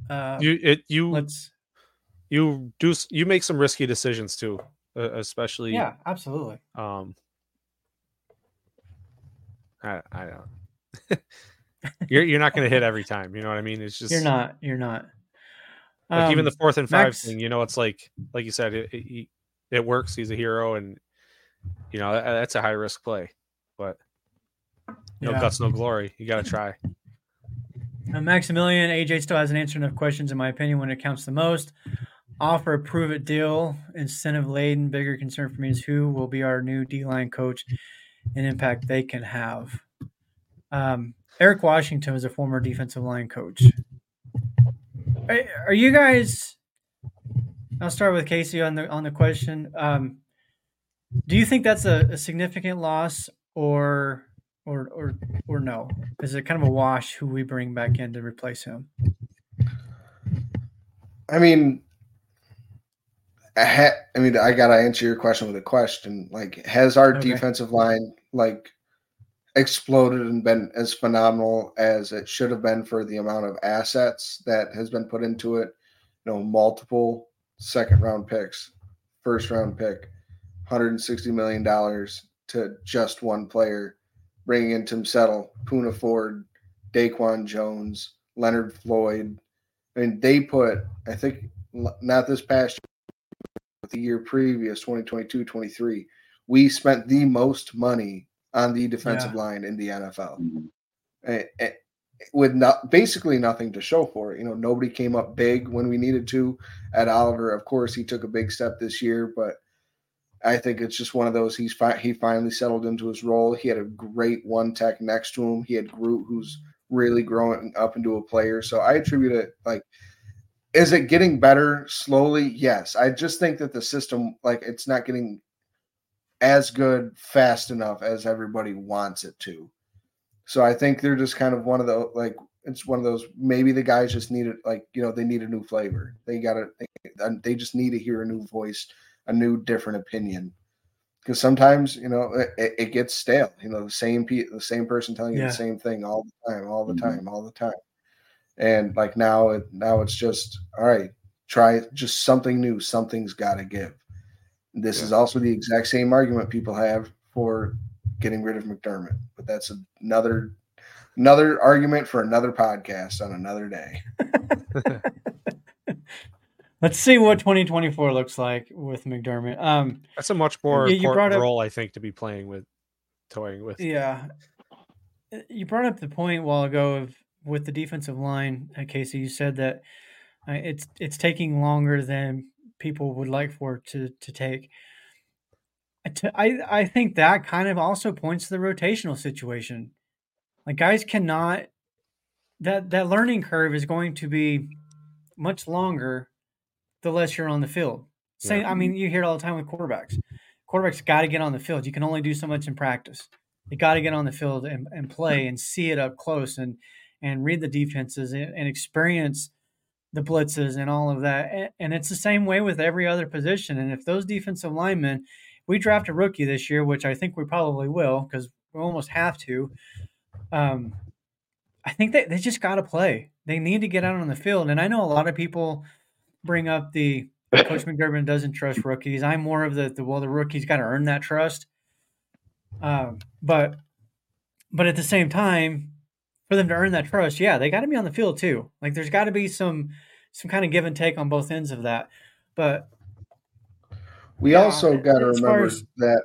uh, You it you let's you do you make some risky decisions too, especially yeah, absolutely. um I I don't you're you're not going to hit every time, you know what I mean? It's just You're not. You're not. like even Um, the fourth and five Max- thing, you know, it's like like you said, it it, it works. He's a hero, and you know that, that's a high risk play, but no Yeah. guts, no glory. You got to try. Uh, Maximilian, AJ still hasn't answered enough questions, in my opinion, when it counts the most. Offer a prove it deal, incentive laden. Bigger concern for me is who will be our new D line coach and impact they can have. Um, Eric Washington was a former defensive line coach. Are, are you guys? I'll start with Casey on the on the question. Um, do you think that's a, a significant loss, or or or or no? Is it kind of a wash who we bring back in to replace him? I mean, ha- I mean, I gotta answer your question with a question. Like, has our Okay. defensive line like exploded and been as phenomenal as it should have been for the amount of assets that has been put into it? You know, multiple second round picks, first round pick, 160 million dollars to just one player, bringing in Tim Settle, Poona Ford, Daquan Jones, Leonard Floyd. I mean, they put, I think, not this past the year previous, 2022 23, we spent the most money on the defensive Yeah. line in the NFL. Eh, eh, with not basically nothing to show for it. You know, nobody came up big when we needed to. Ed Oliver, of course, he took a big step this year, but I think it's just one of those. He's fi- he finally settled into his role. He had a great one tech next to him. He had Groot, who's really growing up into a player. So I attribute it like, is it getting better slowly? Yes. I just think that the system, like, it's not getting as good fast enough as everybody wants it to. So I think they're just kind of one of the like it's one of those maybe the guys just need it like you know they need a new flavor. They got to they, just need to hear a new voice, a new different opinion. Because sometimes you know it, it gets stale. You know the same pe- the same person telling you Yeah. the same thing all the time, all the Mhm. time, all the time. And like now, it now it's just all right. Try just something new. Something's got to give. This is also the exact same argument people have for getting rid of McDermott, but that's another another argument for another podcast on another day. Let's see what 2024 looks like with McDermott. Um, That's a much more Yeah, you brought important up- role, I think, to be playing with, toying with. yeah, you brought up the point a while ago of with the defensive line, uh, Casey. You said that uh, it's it's taking longer than people would like for it to to take. I I think that kind of also points to the rotational situation. Like guys cannot that that learning curve is going to be much longer the less you're on the field. Same, Yeah. I mean, you hear it all the time with quarterbacks. Quarterbacks got to get on the field. You can only do so much in practice. They got to get on the field and, and play and see it up close and and read the defenses and, and experience the blitzes and all of that. And, and it's the same way with every other position. And if those defensive linemen, we draft a rookie this year, which I think we probably will because we almost have to. Um, I think that they just got to play. They need to get out on the field. And I know a lot of people bring up the Coach McDermott doesn't trust rookies. I'm more of the, the well, the rookie's got to earn that trust. Um, but but at the same time, for them to earn that trust, yeah, they got to be on the field too. Like there's got to be some some kind of give and take on both ends of that. But We Yeah, also got to remember as- that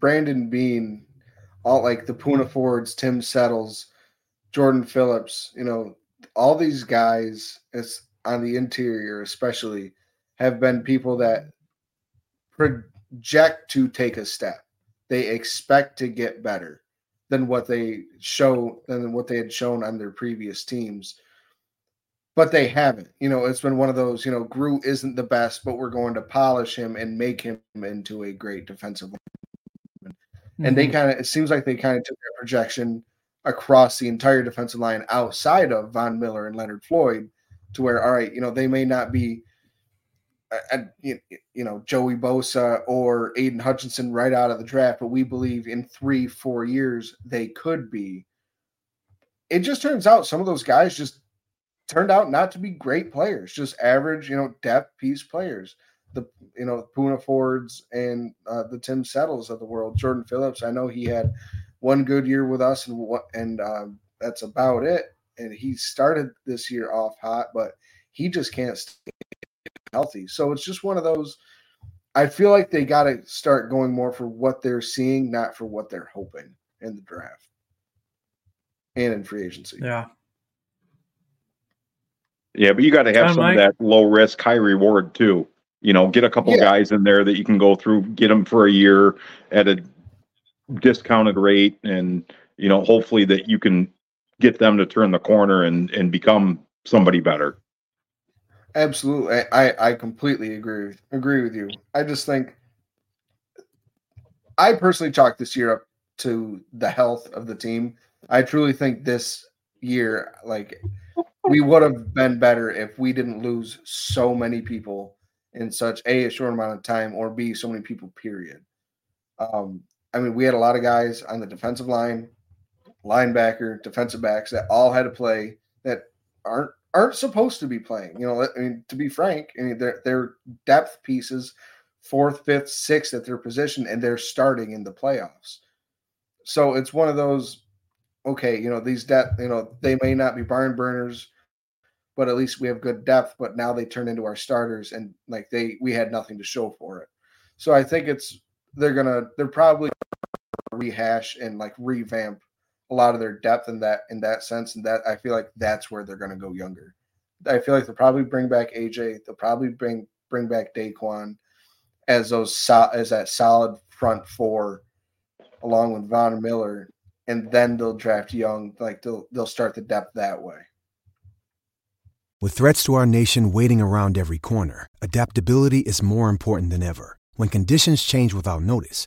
Brandon Beane, all like the Poona Fords, Tim Settles, Jordan Phillips, you know, all these guys, as on the interior especially, have been people that project to take a step. They expect to get better than what they show than what they had shown on their previous teams. But they haven't. You know, it's been one of those, you know, Gru isn't the best, but we're going to polish him and make him into a great defensive lineman. Mm-hmm. And they mm-hmm. kind of it seems like they kind of took their projection across the entire defensive line outside of Von Miller and Leonard Floyd to where, all right, you know, they may not be you know Joey Bosa or Aidan Hutchinson right out of the draft, but we believe in three, four years they could be. It just turns out some of those guys just turned out not to be great players, just average, you know, depth piece players. The you know Poona Fords and uh, the Tim Settles of the world, Jordan Phillips. I know he had one good year with us, and what and uh, that's about it. And he started this year off hot, but he just can't stay healthy. So it's just one of those. I feel like they got to start going more for what they're seeing, not for what they're hoping in the draft and in free agency. Yeah. Yeah, but you got to have some Mike. of that low risk, high reward too. You know, get a couple yeah. guys in there that you can go through, get them for a year at a discounted rate, and you know, hopefully that you can get them to turn the corner and and become somebody better. Absolutely, I I completely agree with, agree with you. I just think I personally chalk this year up to the health of the team. I truly think this year, like we would have been better if we didn't lose so many people in such a, a short amount of time, or b so many people. Period. Um, I mean, we had a lot of guys on the defensive line, linebacker, defensive backs that all had to play that aren't aren't supposed to be playing. You know, I mean, to be frank, I mean, they're, they're depth pieces, fourth, fifth, sixth at their position, and they're starting in the playoffs. So it's one of those, okay, you know, these depth, you know, they may not be barn burners, but at least we have good depth. But now they turn into our starters, and like they, we had nothing to show for it. So I think it's they're gonna, they're probably rehash and like revamp a lot of their depth in that in that sense, and that I feel like that's where they're going to go younger. I feel like they'll probably bring back AJ. They'll probably bring bring back Daquan as those so, as that solid front four, along with Von Miller, and then they'll draft Young. Like they'll they'll start the depth that way. With threats to our nation waiting around every corner, adaptability is more important than ever. When conditions change without notice,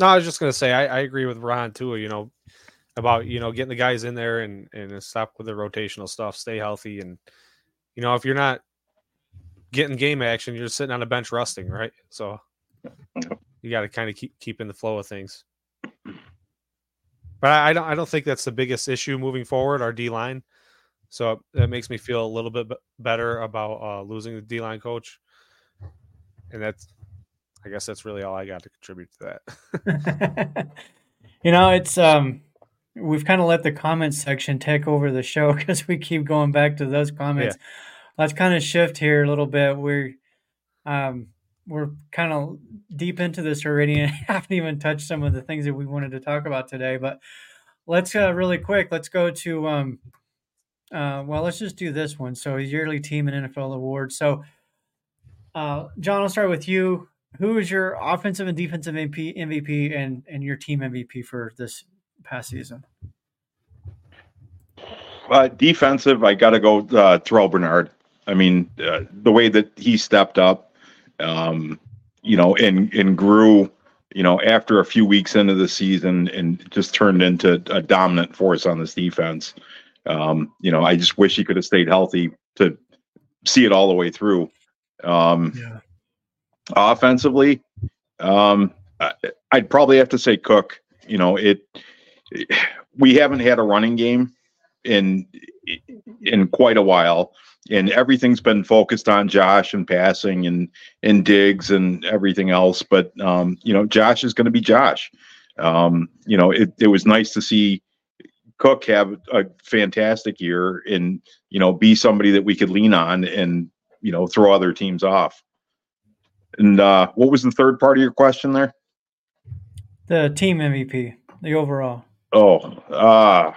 No, I was just gonna say I, I agree with Ron too. You know, about you know getting the guys in there and and stop with the rotational stuff, stay healthy, and you know if you're not getting game action, you're sitting on a bench rusting, right? So you got to kind of keep keep in the flow of things. But I, I, don't I don't think that's the biggest issue moving forward. Our D line, so that makes me feel a little bit better about uh, losing the D line coach, and that's I guess that's really all I got to contribute to that. you know, it's um we've kind of let the comments section take over the show because we keep going back to those comments. Yeah. Let's kind of shift here a little bit. We're um we're kind of deep into this already and haven't even touched some of the things that we wanted to talk about today. But let's uh, really quick. Let's go to um uh well let's just do this one. So yearly team and NFL awards. So uh John, I'll start with you who is your offensive and defensive MVP, MVP and and your team MVP for this past season? Uh, defensive, I got to go uh, Terrel Bernard. I mean, uh, the way that he stepped up, um, you know, and and grew, you know, after a few weeks into the season, and just turned into a dominant force on this defense. Um, you know, I just wish he could have stayed healthy to see it all the way through. Um, yeah offensively, um, I'd probably have to say Cook. You know, it. We haven't had a running game, in in quite a while, and everything's been focused on Josh and passing and and Diggs and everything else. But um, you know, Josh is going to be Josh. Um, you know, it, it was nice to see Cook have a fantastic year and you know be somebody that we could lean on and you know throw other teams off. And uh, what was the third part of your question there? The team MVP, the overall. Oh, uh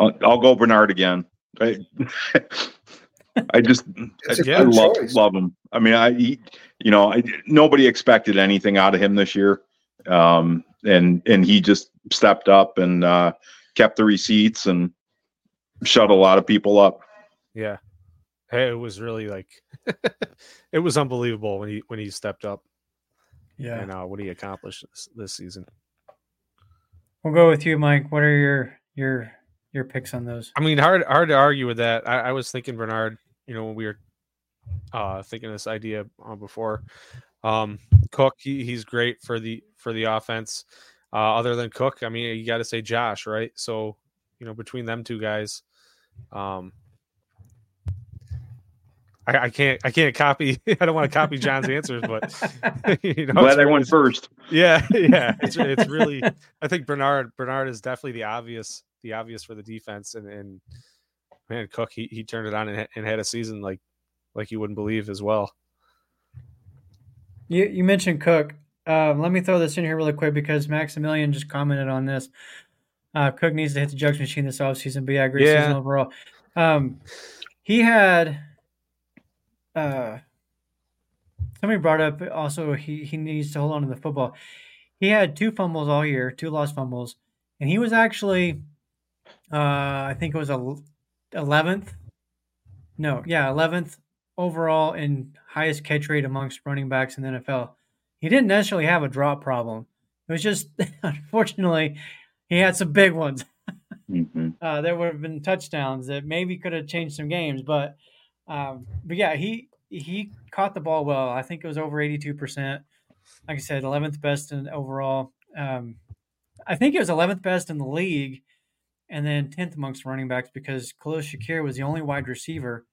I'll, I'll go Bernard again. I, I just I, I love love him. I mean, I he, you know I, nobody expected anything out of him this year, um, and and he just stepped up and uh, kept the receipts and shut a lot of people up. Yeah, hey, it was really like it was unbelievable when he when he stepped up. Yeah, and uh, what he accomplished this, this season. We'll go with you, Mike. What are your your your picks on those? I mean, hard hard to argue with that. I, I was thinking Bernard. You know, when we were uh, thinking this idea uh, before, um, Cook he, he's great for the for the offense. Uh, other than Cook, I mean, you got to say Josh, right? So, you know, between them two guys, um, I, I, can't I can't copy I don't want to copy John's answers, but you know, glad I went first. Yeah, yeah. It's it's really I think Bernard Bernard is definitely the obvious the obvious for the defense and and man Cook he, he turned it on and, and had a season like like you wouldn't believe as well. You you mentioned Cook. Uh, let me throw this in here really quick because Maximilian just commented on this. Uh, Cook needs to hit the jugs machine this offseason, but yeah, great yeah. season overall. Um, he had uh, somebody brought up also he, he needs to hold on to the football. He had two fumbles all year, two lost fumbles, and he was actually, uh, I think it was a eleventh. No, yeah, eleventh overall in highest catch rate amongst running backs in the NFL. He didn't necessarily have a drop problem. It was just unfortunately he had some big ones. mm-hmm. uh, there would have been touchdowns that maybe could have changed some games, but um, but yeah, he he caught the ball well. I think it was over eighty two percent. Like I said, eleventh best in overall. Um, I think it was eleventh best in the league, and then tenth amongst running backs because Khalil Shakir was the only wide receiver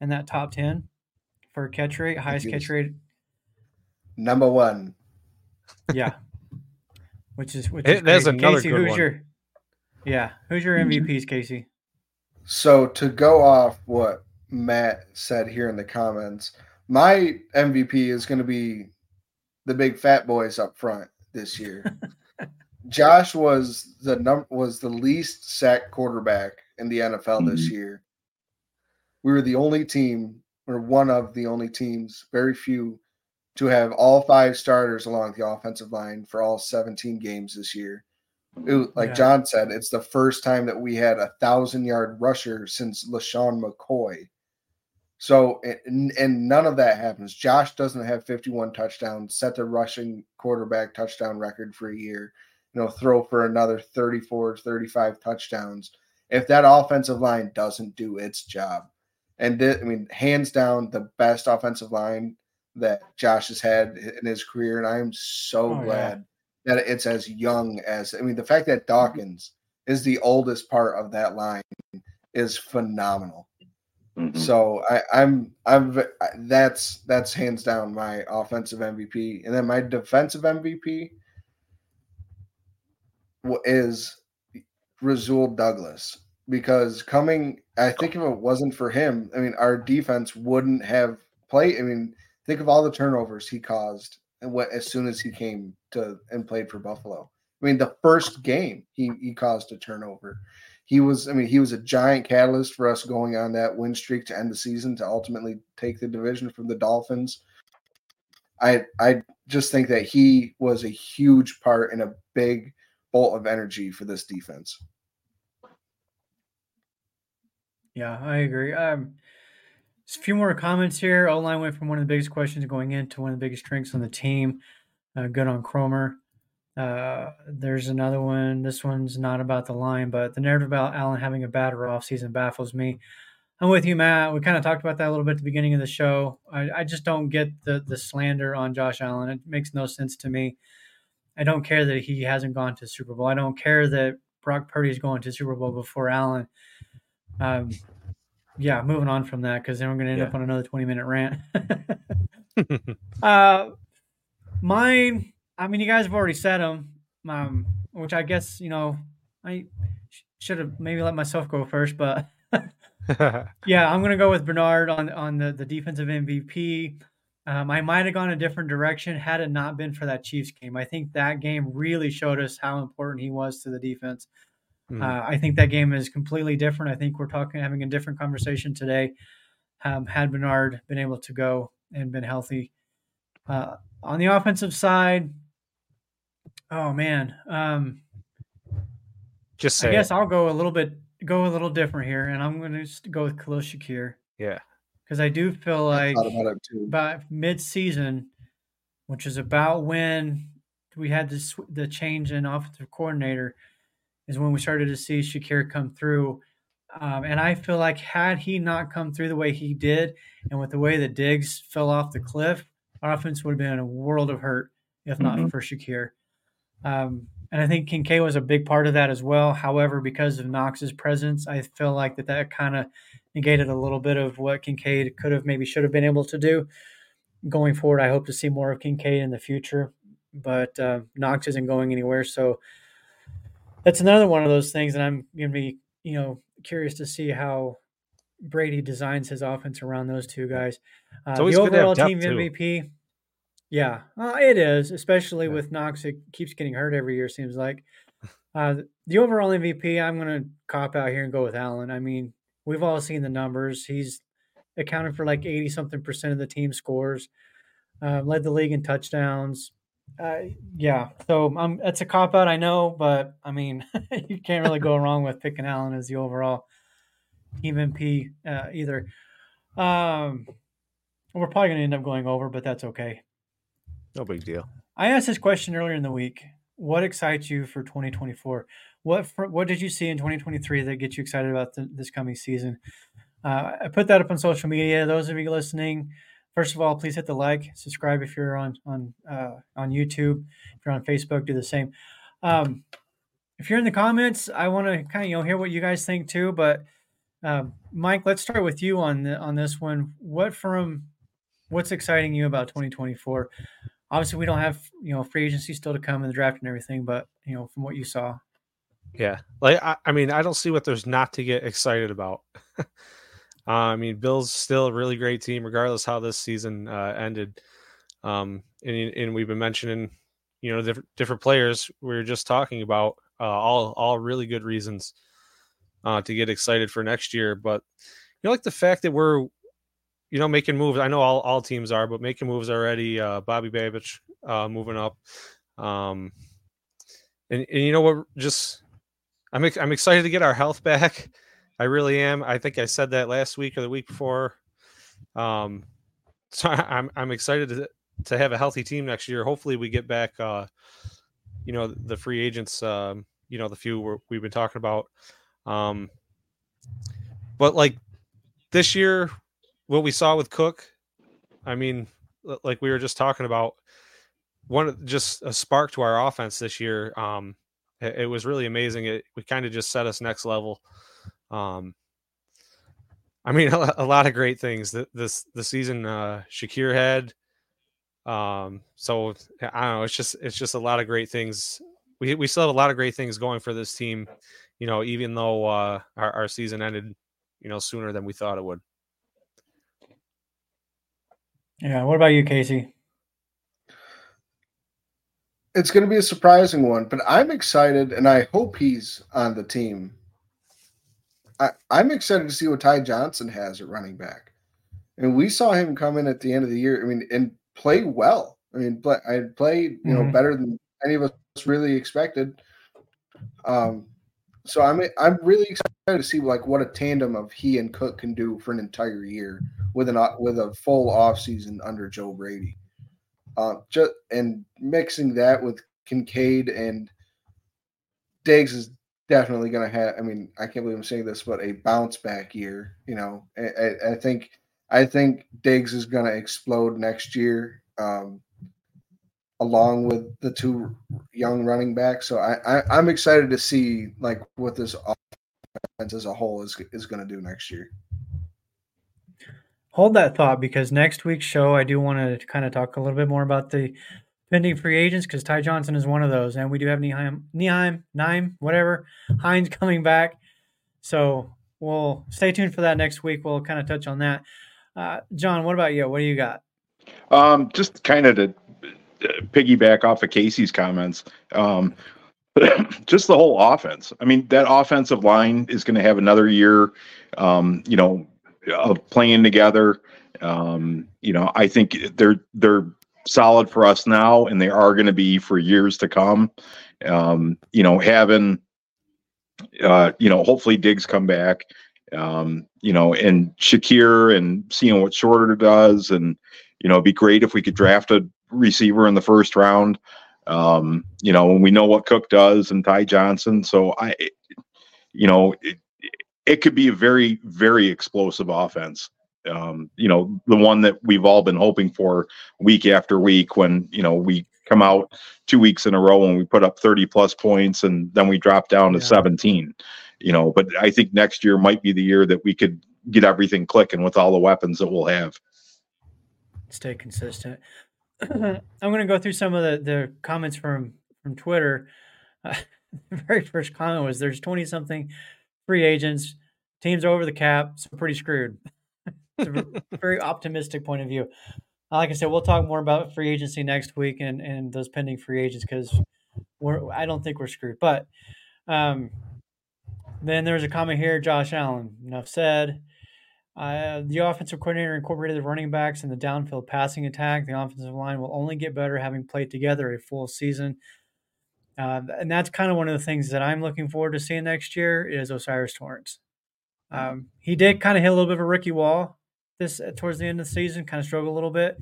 in that top ten for catch rate, highest catch rate. Number one. Yeah. Which is which is there's another Casey, good who's one. your yeah, who's your MVPs, Casey? So to go off what Matt said here in the comments. My MVP is going to be the big fat boys up front this year. Josh was the num- was the least sacked quarterback in the NFL mm-hmm. this year. We were the only team, or one of the only teams, very few, to have all five starters along the offensive line for all 17 games this year. It, like yeah. John said, it's the first time that we had a thousand yard rusher since LeSean McCoy. So, and, and, none of that happens. Josh doesn't have 51 touchdowns, set the rushing quarterback touchdown record for a year, you know, throw for another 34, 35 touchdowns. If that offensive line doesn't do its job, and th- I mean, hands down, the best offensive line that Josh has had in his career. And I am so oh, glad yeah. that it's as young as, I mean, the fact that Dawkins is the oldest part of that line is phenomenal Mm-hmm. So I, I'm I'm that's that's hands down my offensive MVP, and then my defensive MVP is Rasul Douglas because coming, I think if it wasn't for him, I mean, our defense wouldn't have played. I mean, think of all the turnovers he caused and what as soon as he came to and played for Buffalo. I mean, the first game he he caused a turnover he was, I mean, he was a giant catalyst for us going on that win streak to end the season to ultimately take the division from the Dolphins. I I just think that he was a huge part and a big bolt of energy for this defense. Yeah, I agree. Um, a few more comments here. O line went from one of the biggest questions going into one of the biggest strengths on the team. Uh, good on Kromer. Uh, there's another one. This one's not about the line, but the narrative about Allen having a bad or off season baffles me. I'm with you, Matt. We kind of talked about that a little bit at the beginning of the show. I, I just don't get the the slander on Josh Allen. It makes no sense to me. I don't care that he hasn't gone to Super Bowl. I don't care that Brock Purdy is going to Super Bowl before Allen. Um, yeah, moving on from that because then we're going to end Yeah. up on another 20 minute rant. uh, mine, I mean, you guys have already said them, um, which I guess, you know, I sh- should have maybe let myself go first, but yeah, I'm going to go with Bernard on on the, the defensive MVP. Um, I might have gone a different direction had it not been for that Chiefs game. I think that game really showed us how important he was to the defense. Mhm. Uh, I think that game is completely different. I think we're talking having a different conversation today. Um, had Bernard been able to go and been healthy, uh, on the offensive side, oh man, um, Just I guess I'll go a little bit, go a little different here, and I'm going to go with Khalil Shakir yeah, because I do feel like about about mid-season, which is about when we had this the change in offensive coordinator, is when we started to see Shakir come through. Um, and I feel like had he not come through the way he did, and with the way the Diggs fell off the cliff, our offense would have been in a world of hurt if not Mhm. for Shakir. Um, and I think Kincaid was a big part of that as well. However, because of Knox's presence, I feel like that that kind of negated a little bit of what Kincaid could have maybe should have been able to do. Going forward, I hope to see more of Kincaid in the future, but uh, Knox isn't going anywhere. So that's another one of those things and I'm going to be, you know, curious to see how Brady designs his offense around those two guys. Uh, the good to have overall team too. MVP, yeah, uh, it is, especially with Knox. It keeps getting hurt every year. Seems like uh, the overall MVP. I'm going to cop out here and go with Allen. I mean, we've all seen the numbers. He's accounted for like 80 something percent of the team scores. Uh, led the league in touchdowns. Uh, yeah, so um, that's a cop out, I know, but I mean, you can't really go wrong with picking Allen as the overall team MVP uh, either. Um, we're probably going to end up going over, but that's okay. no big deal. I asked this question earlier in the week. What excites you for 2024? What what did you see in 2023 that gets you excited about th- this coming season? Uh, I put that up on social media. Those of you listening, first of all, please hit the like, subscribe if you're on on uh, on YouTube. If you're on Facebook, do the same. Um, if you're in the comments, I want to kind of you know hear what you guys think too. But um, Mike, let's start with you on the, on this one. What from what's exciting you about 2024? Obviously, we don't have you know free agency still to come in the draft and everything, but you know from what you saw, Yeah, like I, I mean, I don't see what there's not to get excited about. uh, I mean, Bills still a really great team, regardless how this season uh, ended. Um, and and we've been mentioning, you know, different different players we were just talking about, uh, all all really good reasons uh, to get excited for next year. But you know, like the fact that we're, you know, making moves. I know all all teams are, but making moves already. Uh, Bobby Babich uh, moving up. Um, and, and you know what? Just I'm I'm excited to get our health back. I really am. I think I said that last week or the week before. Um, so I'm I'm excited to to have a healthy team next year. Hopefully, we get back. Uh, you know, the free agents. Um, you know, the few we've been talking about. Um, but like this year, what we saw with Cook, I mean, like we were just talking about, one just a spark to our offense this year. Um, it, it was really amazing. It we kind of just set us next level. Um, I mean, a, a lot of great things that this the season uh, Shakir had. Um, so I don't know. It's just it's just a lot of great things. We we still have a lot of great things going for this team. You know, even though uh, our our season ended, you know, sooner than we thought it would. yeah. What about you, Casey? It's going to be a surprising one, but I'm excited, and I hope he's on the team. I, I'm excited to see what Ty Johnson has at running back, and we saw him come in at the end of the year. I mean, and play well. I mean, play, I played you know Mhm. better than any of us really expected. Um, so I'm I'm really excited to see like what a tandem of he and Cook can do for an entire year with an with a full off season under Joe Brady. Uh, just and mixing that with Kincaid and Diggs is definitely going to have. I mean, I can't believe I'm saying this, but a bounce back year. You know, I, I, I think I think Diggs is going to explode next year, um, along with the two young running backs. So I, I I'm excited to see like what this offense as a whole is is going to do next year. Hold that thought because next week's show I do want to kind of talk a little bit more about the pending free agents because Ty Johnson is one of those, and we do have Neheim, Neheim, Nime, whatever, Hines coming back. So we'll stay tuned for that next week. We'll kind of touch on that. Uh, John, what about you? What do you got? Um, just kind of to piggyback off of Casey's comments. Um, just the whole offense. I mean, that offensive line is going to have another year, um, you know, of playing together. Um, you know, I think they're they're solid for us now, and they are going to be for years to come. Um, you know, having uh, you know, hopefully Diggs come back. Um, you know, and Shakir and seeing what Shorter does, and you know, it'd be great if we could draft a receiver in the first round. Um, you know, when we know what Cook does and Ty Johnson, so I, you know, it, it could be a very, very explosive offense. Um, you know, the one that we've all been hoping for week after week when, you know, we come out two weeks in a row and we put up 30 plus points and then we drop down to yeah. 17, you know, but I think next year might be the year that we could get everything clicking with all the weapons that we'll have. Stay consistent. I'm going to go through some of the, the comments from, from Twitter. Uh, the very first comment was there's 20 something free agents, teams over the cap, so pretty screwed. it's a very optimistic point of view. Like I said, we'll talk more about free agency next week and, and those pending free agents because we're I don't think we're screwed. But um, then there's a comment here, Josh Allen. Enough said. Uh, the offensive coordinator incorporated the running backs in the downfield passing attack. The offensive line will only get better having played together a full season. Uh, and that's kind of one of the things that I'm looking forward to seeing next year is O'Cyrus Torrence. Um, he did kind of hit a little bit of a rookie wall this uh, towards the end of the season, kind of struggled a little bit,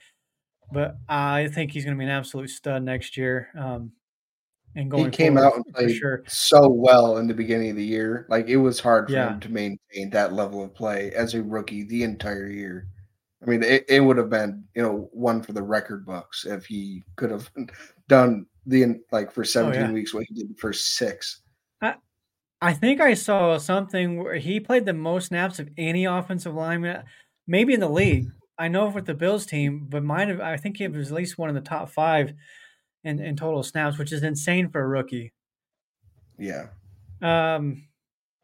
but I think he's going to be an absolute stud next year. Um, and going, he came out and played sure. so well in the beginning of the year. Like it was hard for yeah. him to maintain that level of play as a rookie the entire year. I mean, it, it would have been you know one for the record books if he could have done the like for 17 oh, yeah. weeks what he did for six. I, I think I saw something where he played the most snaps of any offensive lineman, maybe in the league. I know with the Bills team, but have I think he was at least one of the top five in, in total snaps, which is insane for a rookie. Yeah. Um,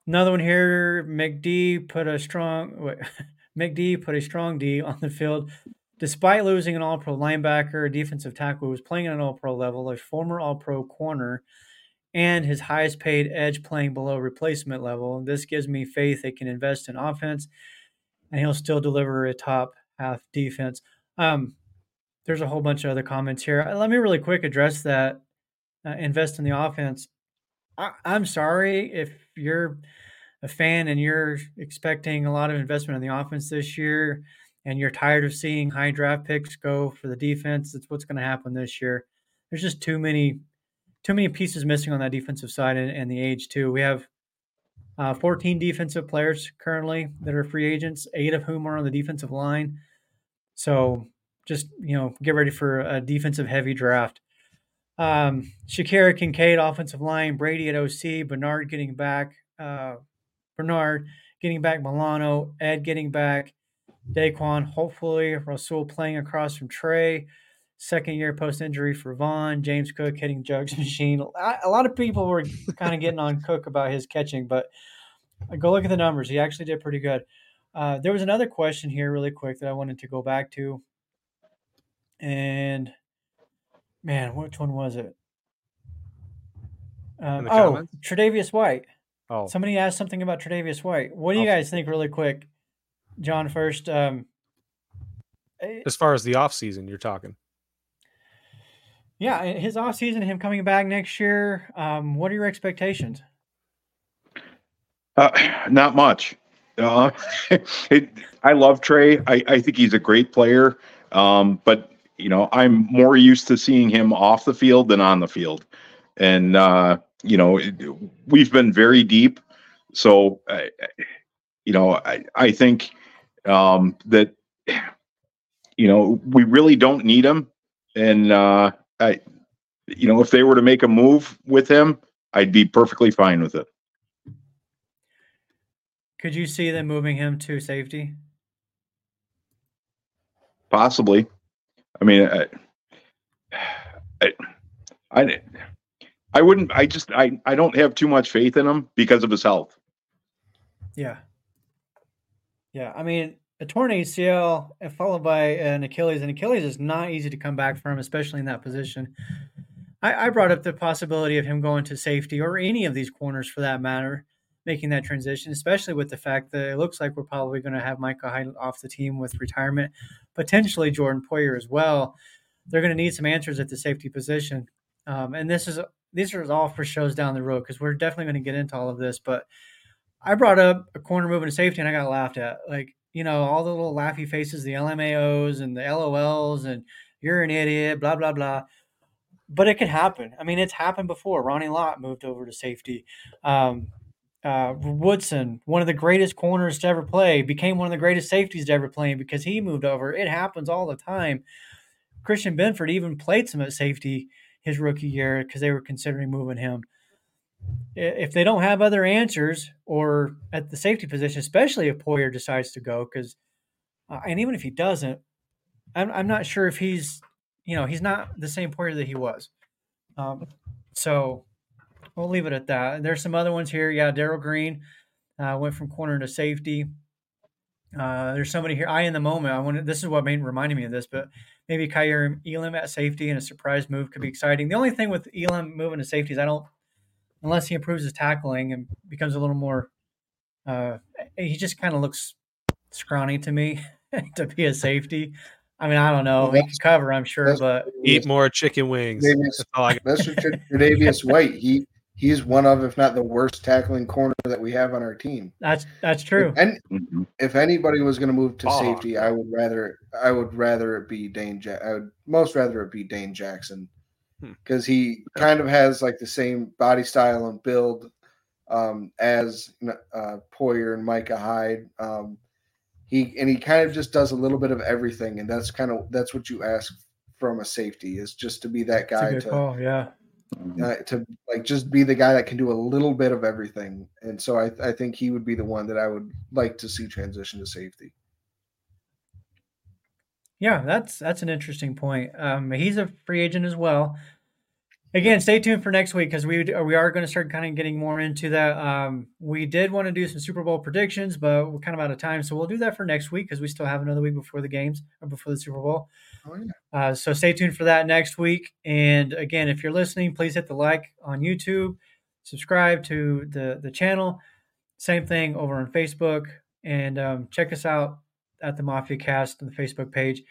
another one here. McD put a strong. Wait, McD put a strong D on the field Despite losing an All Pro linebacker, a defensive tackle who was playing at an All Pro level, a former All Pro corner, and his highest paid edge playing below replacement level, this gives me faith they can invest in offense and he'll still deliver a top half defense. Um, there's a whole bunch of other comments here. Let me really quick address that. Uh, invest in the offense. I, I'm sorry if you're a fan and you're expecting a lot of investment in the offense this year and you're tired of seeing high draft picks go for the defense, that's what's going to happen this year. There's just too many, too many pieces missing on that defensive side and, and the age too. We have uh, 14 defensive players currently that are free agents, eight of whom are on the defensive line. So just you know, get ready for a defensive heavy draft. Um, Shakira Kincaid, offensive line, Brady at OC, Bernard getting back, uh, Bernard getting back, Milano, Ed getting back, Daquan, hopefully Rasul playing across from Trey. Second year post injury for Von. James Cook hitting jugs machine. A lot of people were kind of getting on Cook about his catching, but go look at the numbers. He actually did pretty good. Uh, there was another question here, really quick, that I wanted to go back to. And man, which one was it? Um, oh, Tre'Davious White. Oh, somebody asked something about Tre'Davious White. What do you guys think, really quick? John first. Um, eh, as far as the off season, you're talking. Yeah, his off season, him coming back next year. Um, what are your expectations? Uh, not much. Uh, it, I love Trey. I, I think he's a great player. Um, but you know, I'm more used to seeing him off the field than on the field, and uh, you know, it, we've been very deep. So, you know, I, I think um, that you know we really don't need him, and uh, I, you know, if they were to make a move with him, I'd be perfectly fine with it. Could you see them moving him to safety? Possibly. I mean, I, I, I, I wouldn't. I just, I, I don't have too much faith in him because of his health. Yeah. Yeah. I mean, a torn ACL followed by an Achilles, and Achilles is not easy to come back from, especially in that position. I, I brought up the possibility of him going to safety or any of these corners for that matter, making that transition, especially with the fact that it looks like we're probably going to have Micah Hyde off the team with retirement, potentially Jordan Poyer as well. They're going to need some answers at the safety position. Um, and this is these are all for shows down the road because we're definitely going to get into all of this. But I brought up a corner moving to safety and I got laughed at. Like, you know, all the little laughy faces, the LMAOs and the LOLs, and you're an idiot, blah, blah, blah. But it could happen. I mean, it's happened before. Ronnie Lott moved over to safety. Um, uh, Woodson, one of the greatest corners to ever play, became one of the greatest safeties to ever play because he moved over. It happens all the time. Christian Benford even played some at safety his rookie year because they were considering moving him. If they don't have other answers or at the safety position, especially if Poyer decides to go, because uh, and even if he doesn't, I'm I'm not sure if he's you know he's not the same Poyer that he was. Um, so we'll leave it at that. There's some other ones here. Yeah, Darrell Green uh, went from corner to safety. Uh, there's somebody here. I in the moment. I want. This is what made reminding me of this, but maybe Kaiir Elam at safety and a surprise move could be exciting. The only thing with Elam moving to safety is I don't, unless he improves his tackling and becomes a little more, uh, he just kind of looks scrawny to me to be a safety. I mean, I don't know. Well, he can cover, I'm sure, but eat more chicken wings. Davius, that's, that's Davius White. He he's one of, if not the worst tackling corner that we have on our team. That's that's true. And mm-hmm. if anybody was going to move to oh. safety, I would rather I would rather it be Dane. Ja- I would most rather it be Dane Jackson because hmm. he kind of has like the same body style and build um, as uh, Poyer and Micah Hyde. Um, he and he kind of just does a little bit of everything, and that's kind of that's what you ask from a safety is just to be that guy to call, yeah uh, to like just be the guy that can do a little bit of everything. And so I, I think he would be the one that I would like to see transition to safety. Yeah, that's that's an interesting point. Um, he's a free agent as well again, stay tuned for next week because we we are going to start kind of getting more into that. Um, we did want to do some Super Bowl predictions, but we're kind of out of time, so we'll do that for next week because we still have another week before the games or before the Super Bowl. Oh, yeah. uh, so stay tuned for that next week. And again, if you're listening, please hit the like on YouTube, subscribe to the the channel. Same thing over on Facebook, and um, check us out at the Mafia Cast on the Facebook page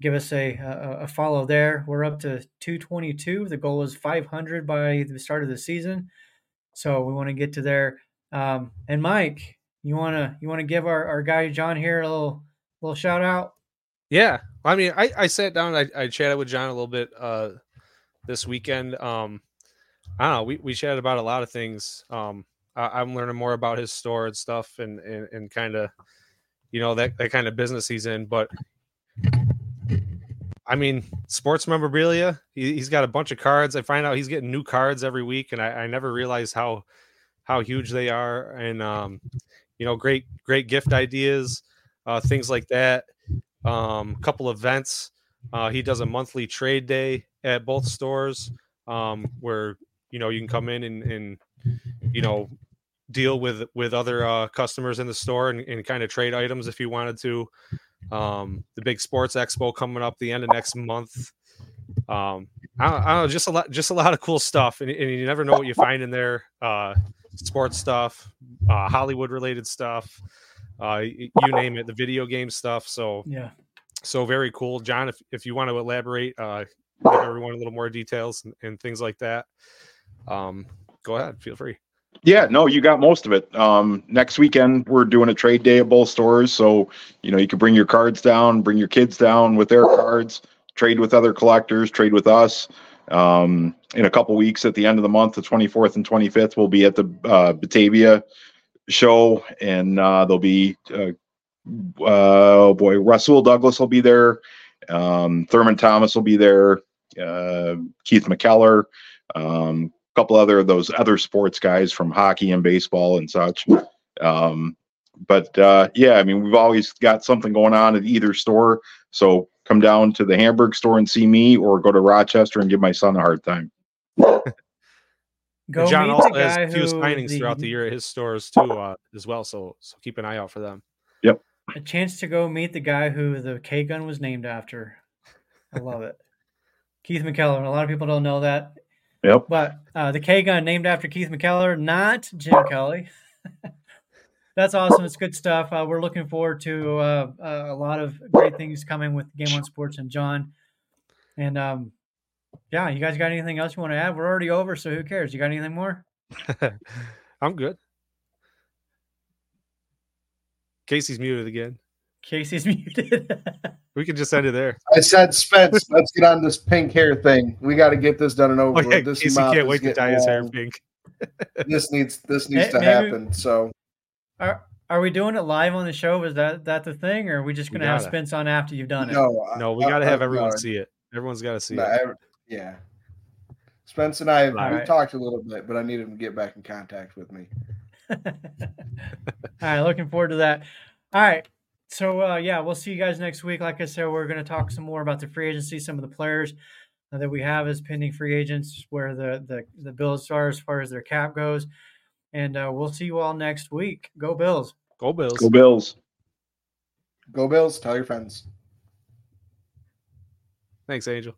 give us a, a, a follow there. We're up to 222. The goal is 500 by the start of the season, so we want to get to there. Um, and Mike, you wanna you wanna give our, our guy John here a little little shout out? Yeah, I mean, I, I sat down, I, I chatted with John a little bit uh, this weekend. Um, I don't know, we, we chatted about a lot of things. Um, I, am learning more about his store and stuff, and and, and kind of, you know, that that kind of business he's in. But I mean, sports memorabilia. He, has got a bunch of cards. I find out he's getting new cards every week, and I, I never realized how how huge they are. And um, you know, great great gift ideas, uh, things like that. Um, couple events. Uh, he does a monthly trade day at both stores, um, where you know you can come in and, and you know deal with with other uh, customers in the store and, and kind of trade items if you wanted to um, the big sports expo coming up the end of next month. Um, I don't, I don't know, just a lot, just a lot of cool stuff, and, and, you never know what you find in there. Uh, sports stuff, uh, Hollywood related stuff, uh, you name it, the video game stuff. So yeah, so very cool, John. If if you want to elaborate, uh, give everyone a little more details and, and things like that. Um, go ahead, feel free. Yeah, no, you got most of it. Um, next weekend we're doing a trade day at both stores, so you know you can bring your cards down, bring your kids down with their cards, trade with other collectors, trade with us. Um, in a couple weeks, at the end of the month, the 24th and 25th, we'll be at the uh, Batavia show, and uh, there'll be uh, uh, oh boy, Rasul Douglas will be there, um, Thurman Thomas will be there, uh, Keith McKeller, um, couple other of those other sports guys from hockey and baseball and such. Um, but uh, yeah, I mean, we've always got something going on at either store. So come down to the Hamburg store and see me, or go to Rochester and give my son a hard time. Go John meet also the guy has few signings the- throughout the year at his stores too, uh, as well. So so keep an eye out for them. Yep. a chance to go meet the guy who the K gun was named after. I love it. Keith McKeller. A lot of people don't know that. Yep. But uh, the K gun named after Keith McKeller, not Jim Kelly. That's awesome. It's good stuff. Uh, we're looking forward to uh, uh, a lot of great things coming with Game One Sports and John. And um, yeah, you guys got anything else you want to add? We're already over, so who cares? You got anything more? I'm good. Casey's muted again. Casey's muted. We can just end it there. I said, Spence, let's get on this pink hair thing. We got to get this done and over. Oh yeah, with. This Casey can't wait to dye his hair pink. This needs this needs Hey, to maybe- happen. So Are are we doing it live on the show? Is that that the thing, or are we just gonna have. Spence on after you've done it? no, I- No, we got to have I- everyone no, see it. Everyone's got to see no, it. I- yeah. Spence and I All we right. talked a little bit, but I need him to get back in contact with me. All right, looking forward to that. All right. So uh, yeah, we'll see you guys next week. Like I said, we're going to talk some more about the free agency, some of the players that we have as pending free agents, where the the the Bills are as far as their cap goes, and uh, we'll see you all next week. Go Bills! Go Bills. Go Bills. Go Bills! Tell your friends. Thanks, Angel.